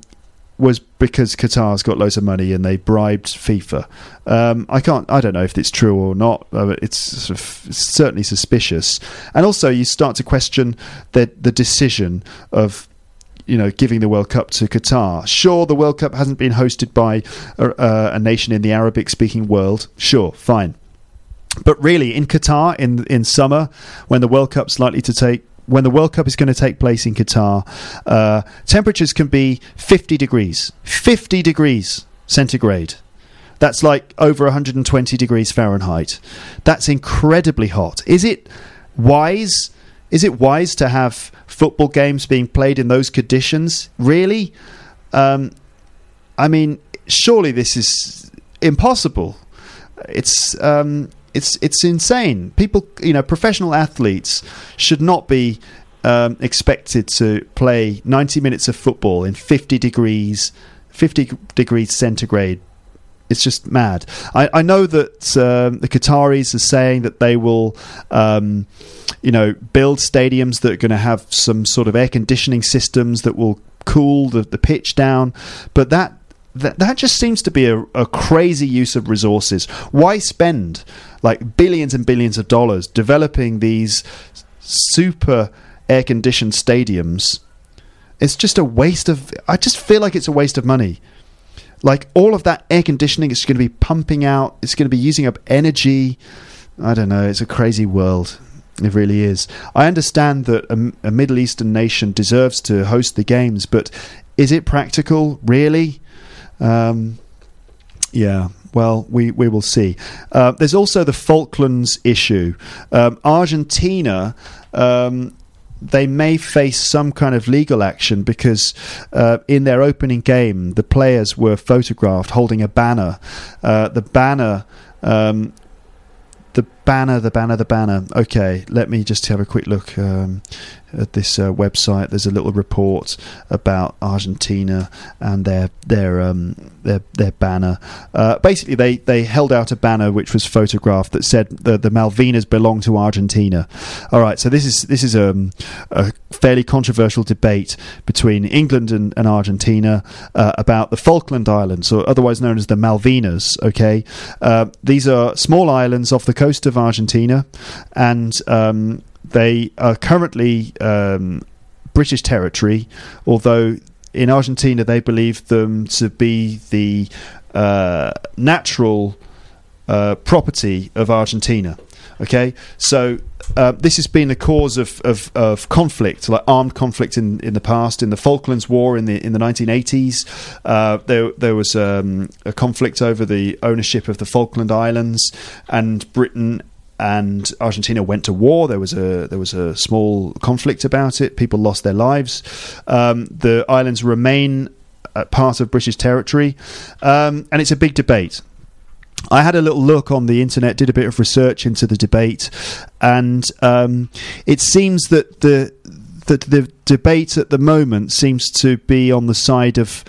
was because Qatar's got loads of money and they bribed FIFA. Um, I can't, I don't know if it's true or not. Uh, it's, sort of, certainly suspicious. And also, you start to question the the decision of you know, giving the World Cup to Qatar. Sure, the World Cup hasn't been hosted by a, uh, a nation in the Arabic-speaking world. Sure, fine. But really, in Qatar, in in summer, when the World Cup's likely to take when the World Cup is going to take place in Qatar, uh, temperatures can be 50 degrees. 50 degrees centigrade. That's like over 120 degrees Fahrenheit. That's incredibly hot. Is it wise? Is it wise to have football games being played in those conditions? Really? Um, I mean, surely this is impossible. It's um, it's it's insane. People, you know, professional athletes should not be um, expected to play 90 minutes of football in 50 degrees, 50 degrees centigrade. It's just mad. I, I know that um, the Qataris are saying that they will, um, you know, build stadiums that are going to have some sort of air conditioning systems that will cool the, the pitch down, but that that, just seems to be a, a, crazy use of resources. Why spend like billions and billions of dollars developing these super air conditioned stadiums? It's just a waste of. I just feel like it's a waste of money. Like all of that air conditioning is going to be pumping out. It's going to be using up energy. I don't know. It's a crazy world. It really is. I understand that a, a Middle Eastern nation deserves to host the games, but is it practical? Really? Um, yeah, well, we, we will see. Uh, there's also the Falklands issue. Um, Argentina. Um, they may face some kind of legal action because uh, in their opening game, the players were photographed holding a banner. Uh, the banner um, the banner, the banner, the banner. Okay, let me just have a quick look um, at this uh, website. There's a little report about Argentina and their their um, their their banner. Uh, basically, they, they held out a banner which was photographed that said the the Malvinas belong to Argentina. All right, so this is this is um, a fairly controversial debate between England and, and Argentina uh, about the Falkland Islands, or otherwise known as the Malvinas. Okay, uh, these are small islands off the coast of Argentina, and um, they are currently um, British territory, although in Argentina they believe them to be the uh, natural uh, property of Argentina. Okay, so uh, this has been a cause of, of, of, conflict, like armed conflict in, in the past. In the Falklands War in the in the 1980s, uh, there there was um, a conflict over the ownership of the Falkland Islands, and Britain and Argentina went to war. There was a there was a small conflict about it. People lost their lives. Um, the islands remain part of British territory, um, and it's a big debate. I had a little look on the internet, did a bit of research into the debate, and um, it seems that the that the debate at the moment seems to be on the side of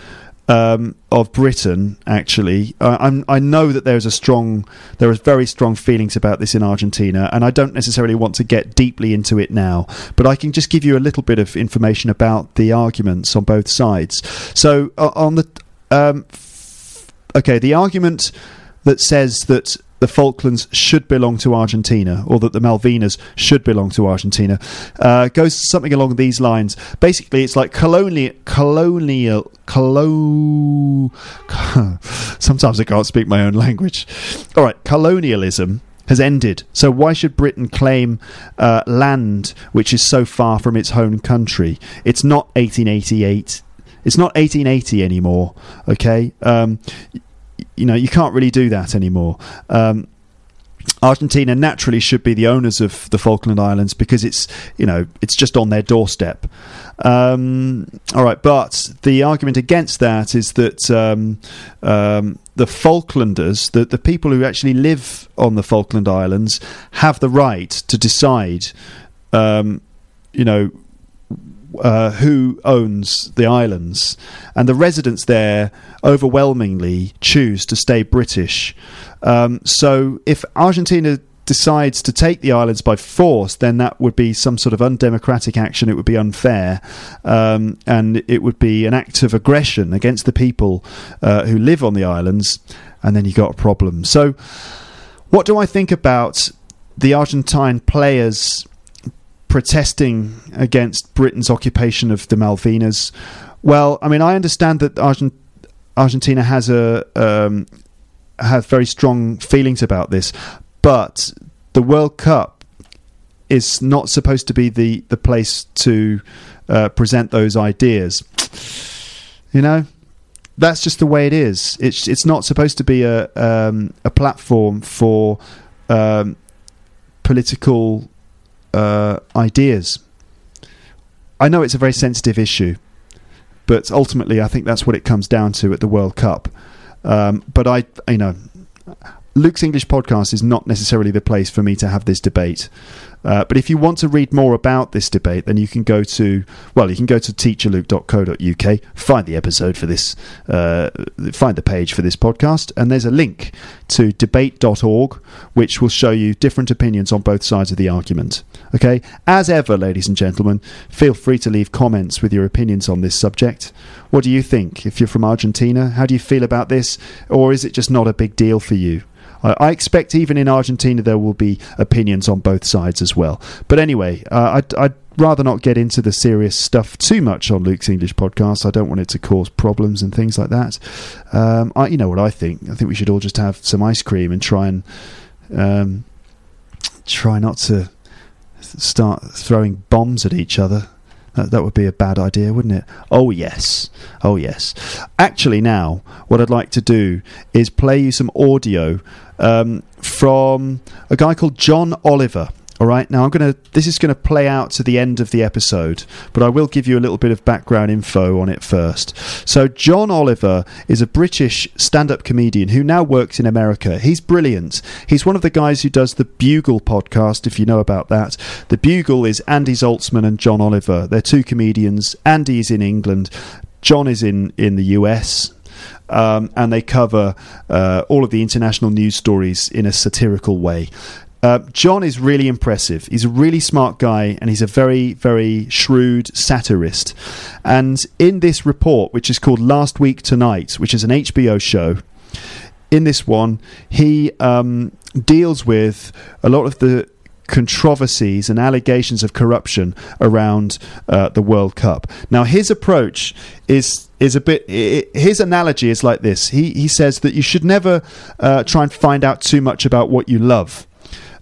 um, of Britain. Actually, uh, i know that there's a strong, there are very strong feelings about this in Argentina, and I don't necessarily want to get deeply into it now. But I can just give you a little bit of information about the arguments on both sides. So uh, on the um, okay, the argument that says that the Falklands should belong to Argentina, or that the Malvinas should belong to Argentina, uh, goes something along these lines. Basically, it's like colonial, colonial, colo. Sometimes I can't speak my own language. All right, colonialism has ended. So why should Britain claim uh, land which is so far from its home country? It's not 1888. It's not 1880 anymore. Okay. Um, you know you can't really do that anymore. Um, Argentina naturally should be the owners of the Falkland Islands because it's you know it's just on their doorstep. Um, all right, but the argument against that is that um, um, the Falklanders, the the people who actually live on the Falkland Islands, have the right to decide. Um, you know uh, who owns the islands, and the residents there overwhelmingly choose to stay British. Um, so, if Argentina decides to take the islands by force, then that would be some sort of undemocratic action. It would be unfair, um, and it would be an act of aggression against the people uh, who live on the islands, and then you got a problem. So, what do I think about the Argentine players? Protesting against Britain's occupation of the Malvinas. Well, I mean, I understand that Argent- Argentina has a um, has very strong feelings about this, but the World Cup is not supposed to be the the place to uh, present those ideas. You know, that's just the way it is. It's it's not supposed to be a um, a platform for um, political uh, ideas. I know it's a very sensitive issue, but ultimately, I think that's what it comes down to at the World Cup. Um, but I, you know, Luke's English podcast is not necessarily the place for me to have this debate. Uh, but if you want to read more about this debate, then you can go to well, you can go to teacherluke.co.uk, find the episode for this, uh, find the page for this podcast, and there's a link to debate.org, which will show you different opinions on both sides of the argument. Okay, as ever, ladies and gentlemen, feel free to leave comments with your opinions on this subject. What do you think? If you're from Argentina, how do you feel about this, or is it just not a big deal for you? I I expect even in Argentina there will be opinions on both sides as well. But anyway, uh, I'd, I'd rather not get into the serious stuff too much on Luke's English podcast. I don't want it to cause problems and things like that. Um, I, you know what I think? I think we should all just have some ice cream and try and um, try not to start throwing bombs at each other. That, that would be a bad idea, wouldn't it? Oh, yes. Oh, yes. Actually, now, what I'd like to do is play you some audio um, from a guy called John Oliver. All right, now I'm going to. This is going to play out to the end of the episode, but I will give you a little bit of background info on it first. So, John Oliver is a British stand up comedian who now works in America. He's brilliant. He's one of the guys who does the Bugle podcast, if you know about that. The Bugle is Andy Zaltzman and John Oliver. They're two comedians. Andy is in England, John is in, in the US. Um, and they cover uh, all of the international news stories in a satirical way. Uh, John is really impressive. He's a really smart guy, and he's a very, very shrewd satirist. And in this report, which is called Last Week Tonight, which is an HBO show, in this one, he um, deals with a lot of the controversies and allegations of corruption around uh, the World Cup. Now, his approach is is a bit. his analogy is like this. He he says that you should never uh, try and find out too much about what you love.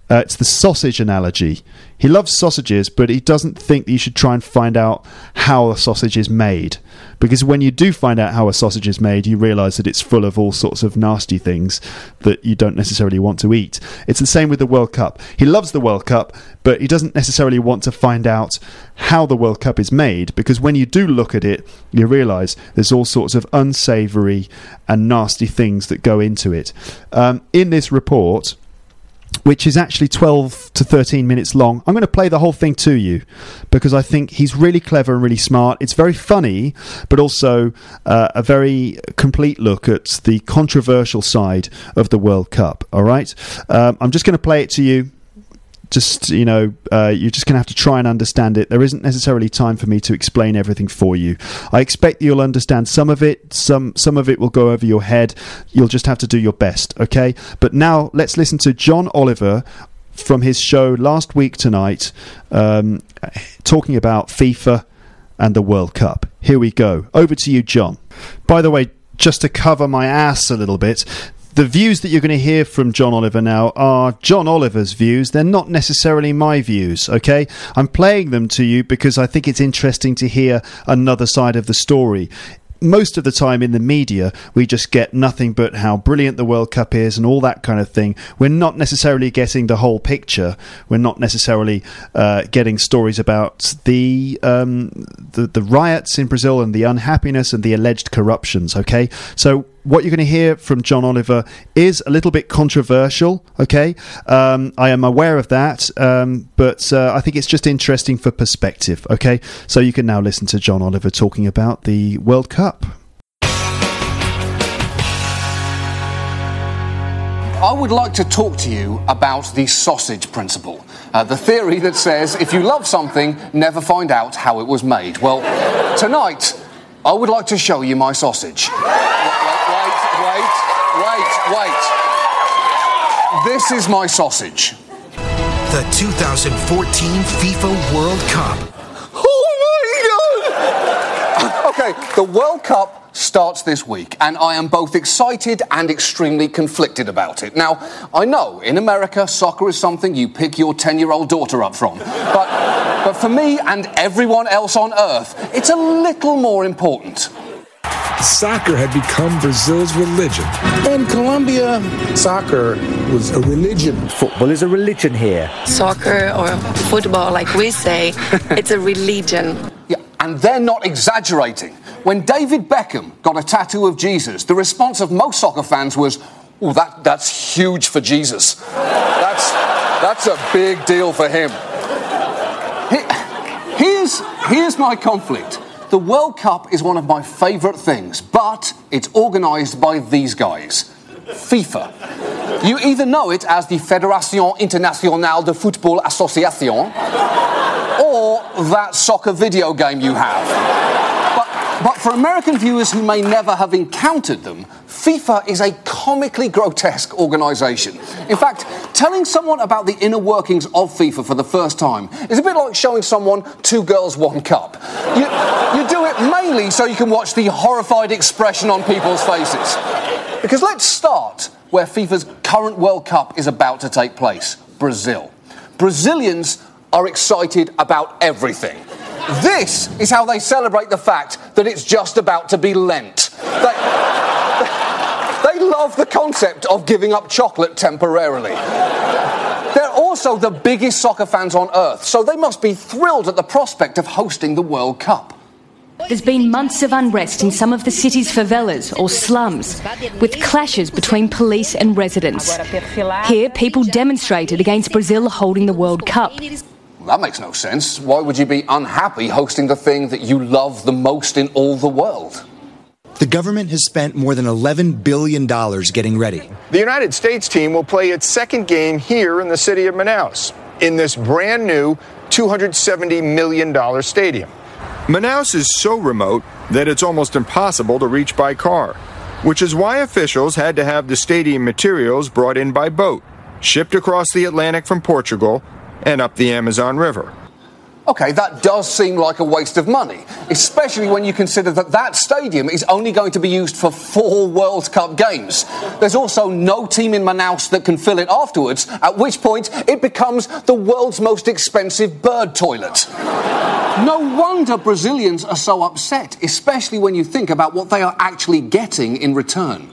Uh, it's the sausage analogy. He loves sausages, but he doesn't think that you should try and find out how a sausage is made. Because when you do find out how a sausage is made, you realise that it's full of all sorts of nasty things that you don't necessarily want to eat. It's the same with the World Cup. He loves the World Cup, but he doesn't necessarily want to find out how the World Cup is made. Because when you do look at it, you realise there's all sorts of unsavoury and nasty things that go into it. Um, in this report, which is actually 12 to 13 minutes long. I'm going to play the whole thing to you because I think he's really clever and really smart. It's very funny, but also uh, a very complete look at the controversial side of the World Cup. All right. Um, I'm just going to play it to you just you know uh, you're just going to have to try and understand it. There isn't necessarily time for me to explain everything for you. I expect you'll understand some of it. Some some of it will go over your head. You'll just have to do your best okay? But now let's listen to john oliver from his show last week tonight um, talking about fifa and the world cup. Here we go. Over to you john. By the way just to cover my ass a little bit the views that you're going to hear from John Oliver now are John Oliver's views. They're not necessarily my views, okay? I'm playing them to you because I think it's interesting to hear another side of the story. Most of the time in the media, we just get nothing but how brilliant the World Cup is and all that kind of thing. We're not necessarily getting the whole picture. We're not necessarily uh, getting stories about the, um, the the riots in Brazil and the unhappiness and the alleged corruptions. Okay, so what you're going to hear from John Oliver is a little bit controversial. Okay, um, I am aware of that, um, but uh, I think it's just interesting for perspective. Okay, so you can now listen to John Oliver talking about the World Cup. I would like to talk to you about the sausage principle. Uh, the theory that says if you love something, never find out how it was made. Well, tonight, I would like to show you my sausage. Wait, wait, wait. This is my sausage. the 2014 FIFA World Cup. Oh my god! okay, the World Cup starts this week, and I am both excited and extremely conflicted about it. Now, I know in America, soccer is something you pick your 10 year old daughter up from. But, but for me and everyone else on earth, it's a little more important. Soccer had become Brazil's religion. In Colombia, soccer was a religion. Football is a religion here. Soccer or football, like we say, it's a religion. Yeah, and they're not exaggerating. When David Beckham got a tattoo of Jesus, the response of most soccer fans was, oh, that, that's huge for Jesus. That's, that's a big deal for him. Here's, here's my conflict. The World Cup is one of my favourite things, but it's organised by these guys FIFA. You either know it as the Fédération Internationale de Football Association or that soccer video game you have. But, for American viewers who may never have encountered them, FIFA is a comically grotesque organisation. In fact, telling someone about the inner workings of FIFA for the first time is a bit like showing someone two girls, one cup. You, you do it mainly so you can watch the horrified expression on people's faces. Because let's start where FIFA's current World Cup is about to take place Brazil. Brazilians are excited about everything. This is how they celebrate the fact that it's just about to be Lent. They, they love the concept of giving up chocolate temporarily. They're also the biggest soccer fans on earth, so they must be thrilled at the prospect of hosting the World Cup. There's been months of unrest in some of the city's favelas or slums, with clashes between police and residents. Here, people demonstrated against Brazil holding the World Cup. That makes no sense. Why would you be unhappy hosting the thing that you love the most in all the world? The government has spent more than $11 billion getting ready. The United States team will play its second game here in the city of Manaus, in this brand new $270 million stadium. Manaus is so remote that it's almost impossible to reach by car, which is why officials had to have the stadium materials brought in by boat, shipped across the Atlantic from Portugal, and up the Amazon River. Okay, that does seem like a waste of money, especially when you consider that that stadium is only going to be used for four World Cup games. There's also no team in Manaus that can fill it afterwards, at which point it becomes the world's most expensive bird toilet. No wonder Brazilians are so upset, especially when you think about what they are actually getting in return.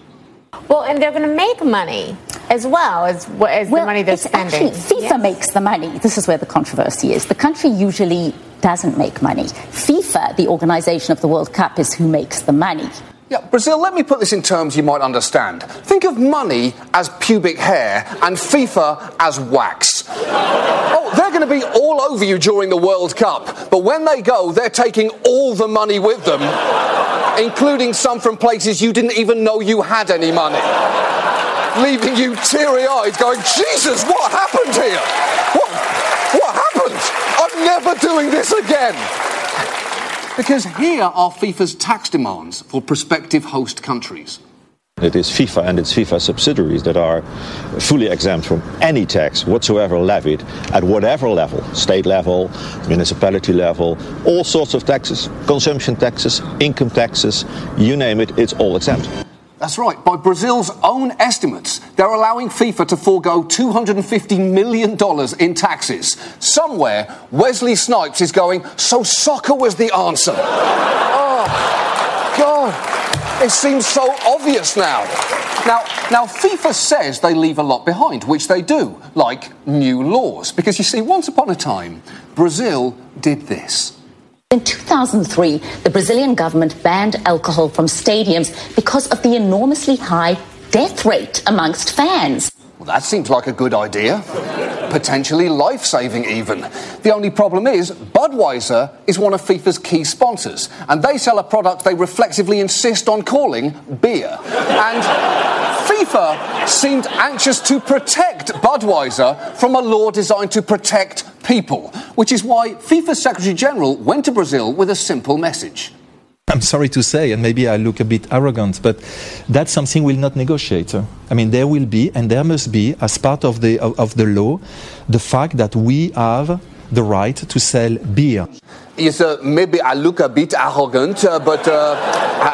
Well, and they're going to make money as well as, as well, the money they're spending. Actually, FIFA makes the money. This is where the controversy is. The country usually doesn't make money. FIFA, the organisation of the World Cup, is who makes the money. Yeah, Brazil, let me put this in terms you might understand. Think of money as pubic hair and FIFA as wax. Oh, they're going to be all over you during the World Cup, but when they go, they're taking all the money with them, including some from places you didn't even know you had any money. Leaving you teary eyed, going, Jesus, what happened here? What, what happened? I'm never doing this again. Because here are FIFA's tax demands for prospective host countries. It is FIFA and its FIFA subsidiaries that are fully exempt from any tax whatsoever levied at whatever level state level, municipality level, all sorts of taxes, consumption taxes, income taxes, you name it, it's all exempt. That's right. By Brazil's own estimates, they're allowing FIFA to forego $250 million in taxes. Somewhere, Wesley Snipes is going, so soccer was the answer. oh, God. It seems so obvious now. Now, now, FIFA says they leave a lot behind, which they do, like new laws. Because you see, once upon a time, Brazil did this. In 2003, the Brazilian government banned alcohol from stadiums because of the enormously high death rate amongst fans. Well, that seems like a good idea. Potentially life saving, even. The only problem is, Budweiser is one of FIFA's key sponsors, and they sell a product they reflexively insist on calling beer. And FIFA seemed anxious to protect Budweiser from a law designed to protect people, which is why FIFA's Secretary General went to Brazil with a simple message. I'm sorry to say, and maybe I look a bit arrogant, but that's something we'll not negotiate. I mean, there will be, and there must be, as part of the of, of the law, the fact that we have the right to sell beer. Yes, uh, maybe I look a bit arrogant, uh, but uh,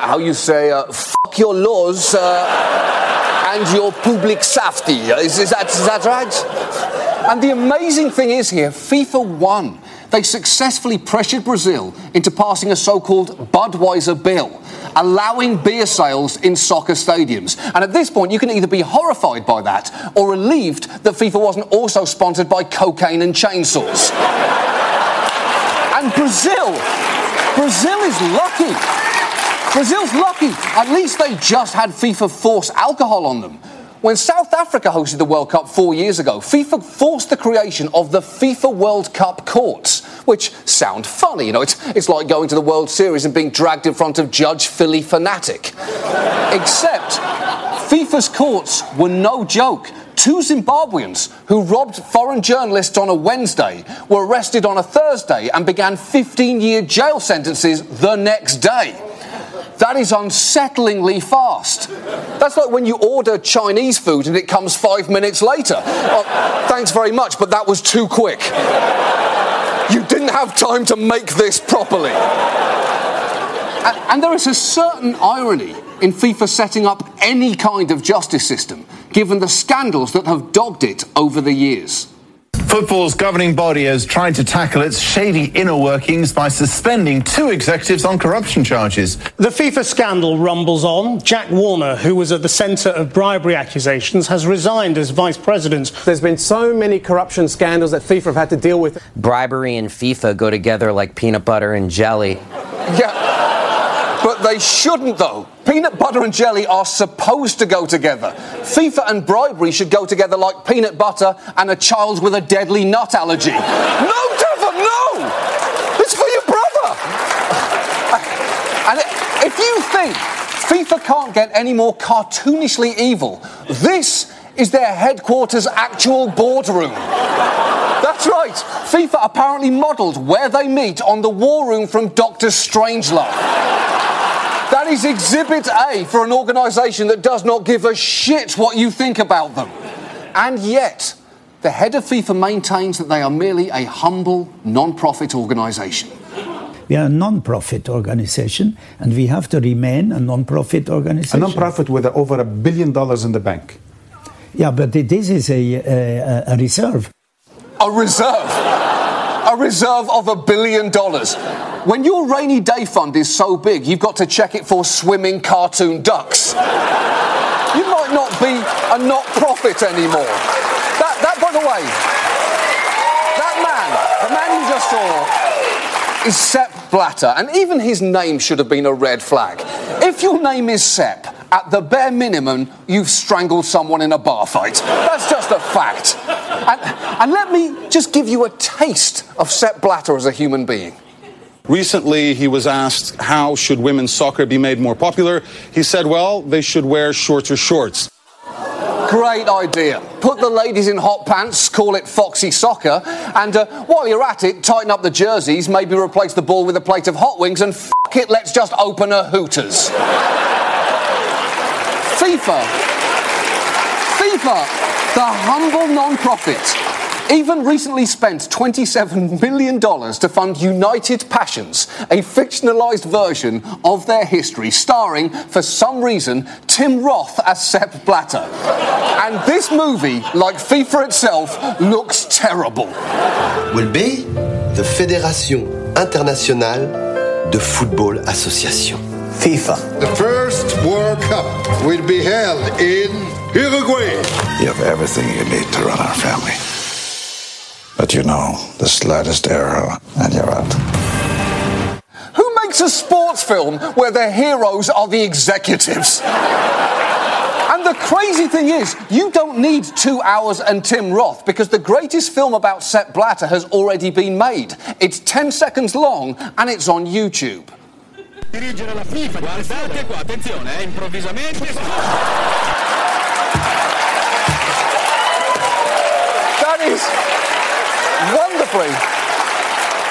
how you say, uh, fuck your laws uh, and your public safety. Is, is, that, is that right? And the amazing thing is here, FIFA won. They successfully pressured Brazil into passing a so called Budweiser bill, allowing beer sales in soccer stadiums. And at this point, you can either be horrified by that or relieved that FIFA wasn't also sponsored by cocaine and chainsaws. And Brazil, Brazil is lucky. Brazil's lucky. At least they just had FIFA force alcohol on them. When South Africa hosted the World Cup four years ago, FIFA forced the creation of the FIFA World Cup courts, which sound funny. You know, it's, it's like going to the World Series and being dragged in front of Judge Phillie Phanatic. Except, FIFA's courts were no joke. Two Zimbabweans who robbed foreign journalists on a Wednesday were arrested on a Thursday and began 15 year jail sentences the next day. That is unsettlingly fast. That's like when you order Chinese food and it comes five minutes later. Oh, thanks very much, but that was too quick. You didn't have time to make this properly. And, and there is a certain irony in FIFA setting up any kind of justice system, given the scandals that have dogged it over the years. Football's governing body has tried to tackle its shady inner workings by suspending two executives on corruption charges. The FIFA scandal rumbles on. Jack Warner, who was at the centre of bribery accusations, has resigned as vice president. There's been so many corruption scandals that FIFA have had to deal with. Bribery and FIFA go together like peanut butter and jelly. Yeah, but they shouldn't, though. Peanut butter and jelly are supposed to go together. FIFA and bribery should go together like peanut butter and a child with a deadly nut allergy. no, Devon, no! It's for your brother! And if you think FIFA can't get any more cartoonishly evil, this is their headquarters' actual boardroom. That's right. FIFA apparently modelled where they meet on the war room from Doctor Strangelove. That is Exhibit A for an organisation that does not give a shit what you think about them. And yet, the head of FIFA maintains that they are merely a humble, non profit organisation. We are a non-profit organization, and we have to remain a non-profit organization. A non-profit with over a billion dollars in the bank. Yeah, but this is a, a, a reserve. A reserve. A reserve of a billion dollars. When your rainy day fund is so big, you've got to check it for swimming cartoon ducks. You might not be a not profit anymore. That, that, by the way, that man, the man you just saw, is Sepp Blatter, and even his name should have been a red flag. If your name is Sepp, at the bare minimum, you've strangled someone in a bar fight. That's just a fact. And, and let me just give you a taste of Sepp Blatter as a human being. Recently, he was asked how should women's soccer be made more popular. He said, well, they should wear shorter shorts. Great idea. Put the ladies in hot pants, call it Foxy Soccer, and uh, while you're at it, tighten up the jerseys, maybe replace the ball with a plate of hot wings, and it, let's just open a Hooters. FIFA. FIFA, the humble non profit, even recently spent $27 million to fund United Passions, a fictionalized version of their history, starring, for some reason, Tim Roth as Sepp Blatter. And this movie, like FIFA itself, looks terrible. will be the Fédération Internationale de Football Association. FIFA. The first World Cup will be held in Uruguay. You have everything you need to run our family. But you know, the slightest error and you're out. Who makes a sports film where their heroes are the executives? And the crazy thing is, you don't need two hours and Tim Roth because the greatest film about Sepp Blatter has already been made. It's 10 seconds long and it's on YouTube. dirigere la FIFA. Guardate qua, attenzione, eh, improvvisamente. That is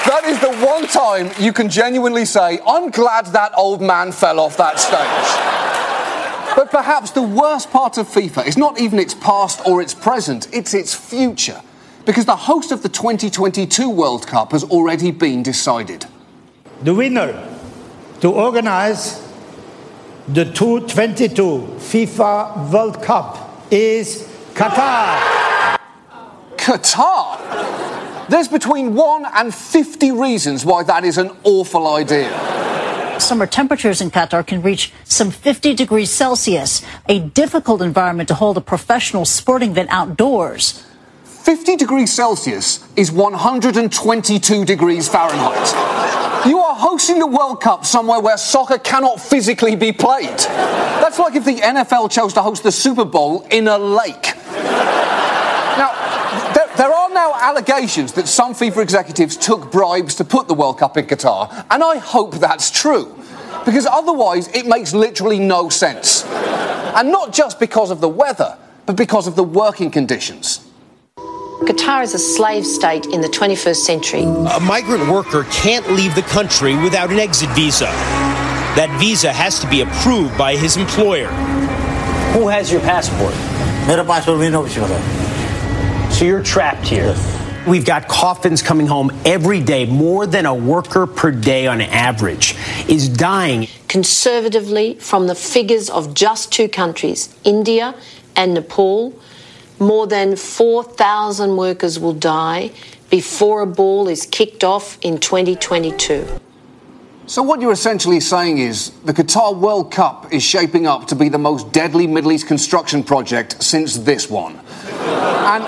That is the one time you can genuinely say, I'm glad that old man fell off that stage. But perhaps the worst part of FIFA is not even its past or its present, it's its future. Because the host of the 2022 World Cup has already been decided. The winner to organize the 2022 FIFA World Cup is Qatar. Qatar? There's between 1 and 50 reasons why that is an awful idea. Summer temperatures in Qatar can reach some 50 degrees Celsius, a difficult environment to hold a professional sporting event outdoors. 50 degrees Celsius is 122 degrees Fahrenheit. You are hosting the World Cup somewhere where soccer cannot physically be played. That's like if the NFL chose to host the Super Bowl in a lake. Now, there, there are now allegations that some FIFA executives took bribes to put the World Cup in Qatar, and I hope that's true. Because otherwise, it makes literally no sense. And not just because of the weather, but because of the working conditions. Qatar is a slave state in the 21st century. A migrant worker can't leave the country without an exit visa. That visa has to be approved by his employer. Who has your passport? मेरा passport भी नहीं होता So you're trapped here. We've got coffins coming home every day. More than a worker per day on average is dying. Conservatively, from the figures of just two countries, India and Nepal, more than 4,000 workers will die before a ball is kicked off in 2022. So, what you're essentially saying is the Qatar World Cup is shaping up to be the most deadly Middle East construction project since this one. And,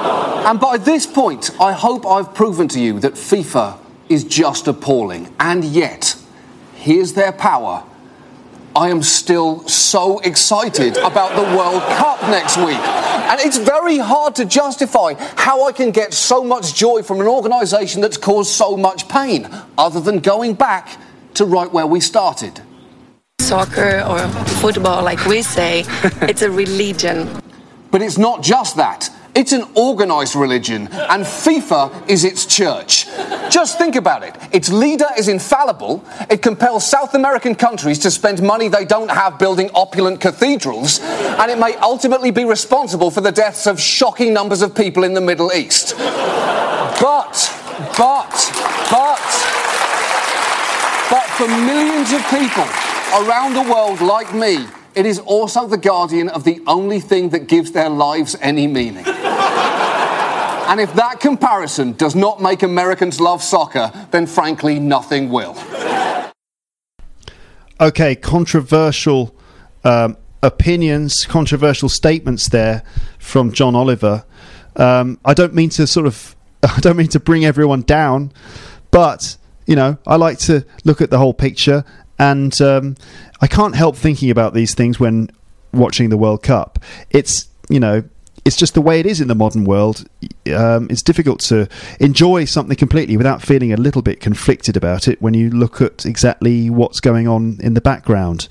and by this point, I hope I've proven to you that FIFA is just appalling. And yet, here's their power. I am still so excited about the World Cup next week. And it's very hard to justify how I can get so much joy from an organisation that's caused so much pain, other than going back to right where we started. Soccer or football, like we say, it's a religion. But it's not just that. It's an organised religion, and FIFA is its church. Just think about it. Its leader is infallible. It compels South American countries to spend money they don't have building opulent cathedrals, and it may ultimately be responsible for the deaths of shocking numbers of people in the Middle East. But, but, but, but for millions of people around the world like me, it is also the guardian of the only thing that gives their lives any meaning. And if that comparison does not make Americans love soccer, then frankly, nothing will. Okay, controversial um, opinions, controversial statements there from John Oliver. Um, I don't mean to sort of, I don't mean to bring everyone down, but you know, I like to look at the whole picture, and um, I can't help thinking about these things when watching the World Cup. It's you know it's just the way it is in the modern world. Um, it's difficult to enjoy something completely without feeling a little bit conflicted about it when you look at exactly what's going on in the background.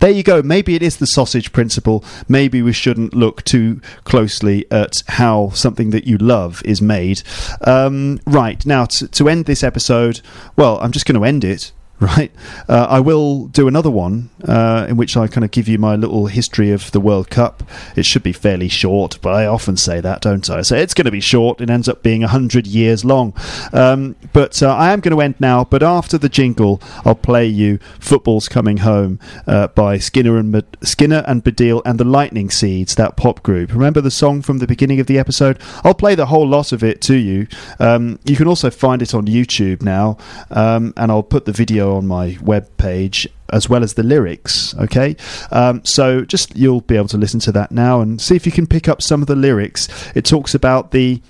There you go. Maybe it is the sausage principle. Maybe we shouldn't look too closely at how something that you love is made. Um, right. Now, to, to end this episode, well, I'm just going to end it right? Uh, I will do another one uh, in which I kind of give you my little history of the World Cup. It should be fairly short, but I often say that, don't I? So it's going to be short. It ends up being 100 years long. Um, but uh, I am going to end now, but after the jingle, I'll play you Football's Coming Home uh, by Skinner and, Med- Skinner and Baddiel and the Lightning Seeds, that pop group. Remember the song from the beginning of the episode? I'll play the whole lot of it to you. Um, you can also find it on YouTube now, um, and I'll put the video on my web page as well as the lyrics. Okay, um, so just you'll be able to listen to that now and see if you can pick up some of the lyrics. It talks about the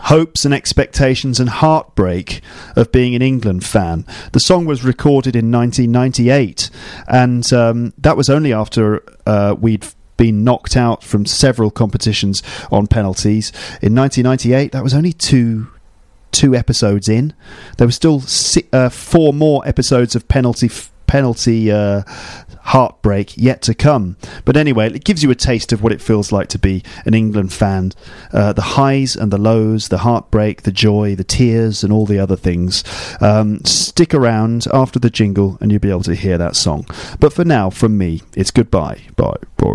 hopes and expectations and heartbreak of being an England fan. The song was recorded in 1998, and um, that was only after uh, we'd been knocked out from several competitions on penalties. In 1998, that was only two two episodes in. There were still uh, four more episodes of penalty f- penalty uh, heartbreak yet to come. But anyway, it gives you a taste of what it feels like to be an England fan. Uh, the highs and the lows, the heartbreak, the joy, the tears, and all the other things. Um, stick around after the jingle and you'll be able to hear that song. But for now, from me, it's goodbye. Bye. Bye.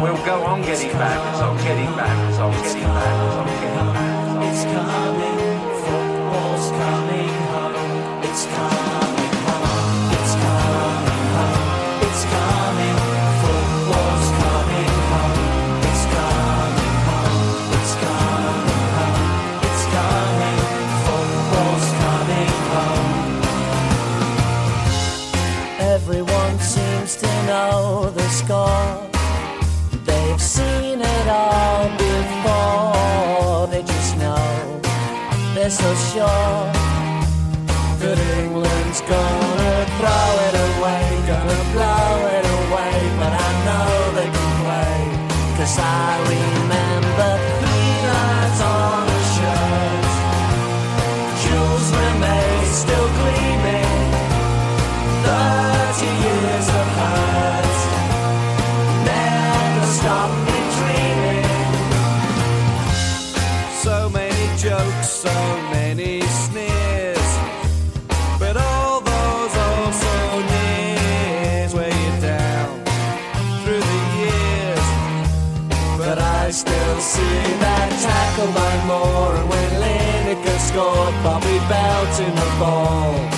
We'll go on getting back, so getting back, so getting back, getting back. They're so sure that England's gonna throw it away, gonna blow it away. But I know they can play, cause I remember Bobby belting the ball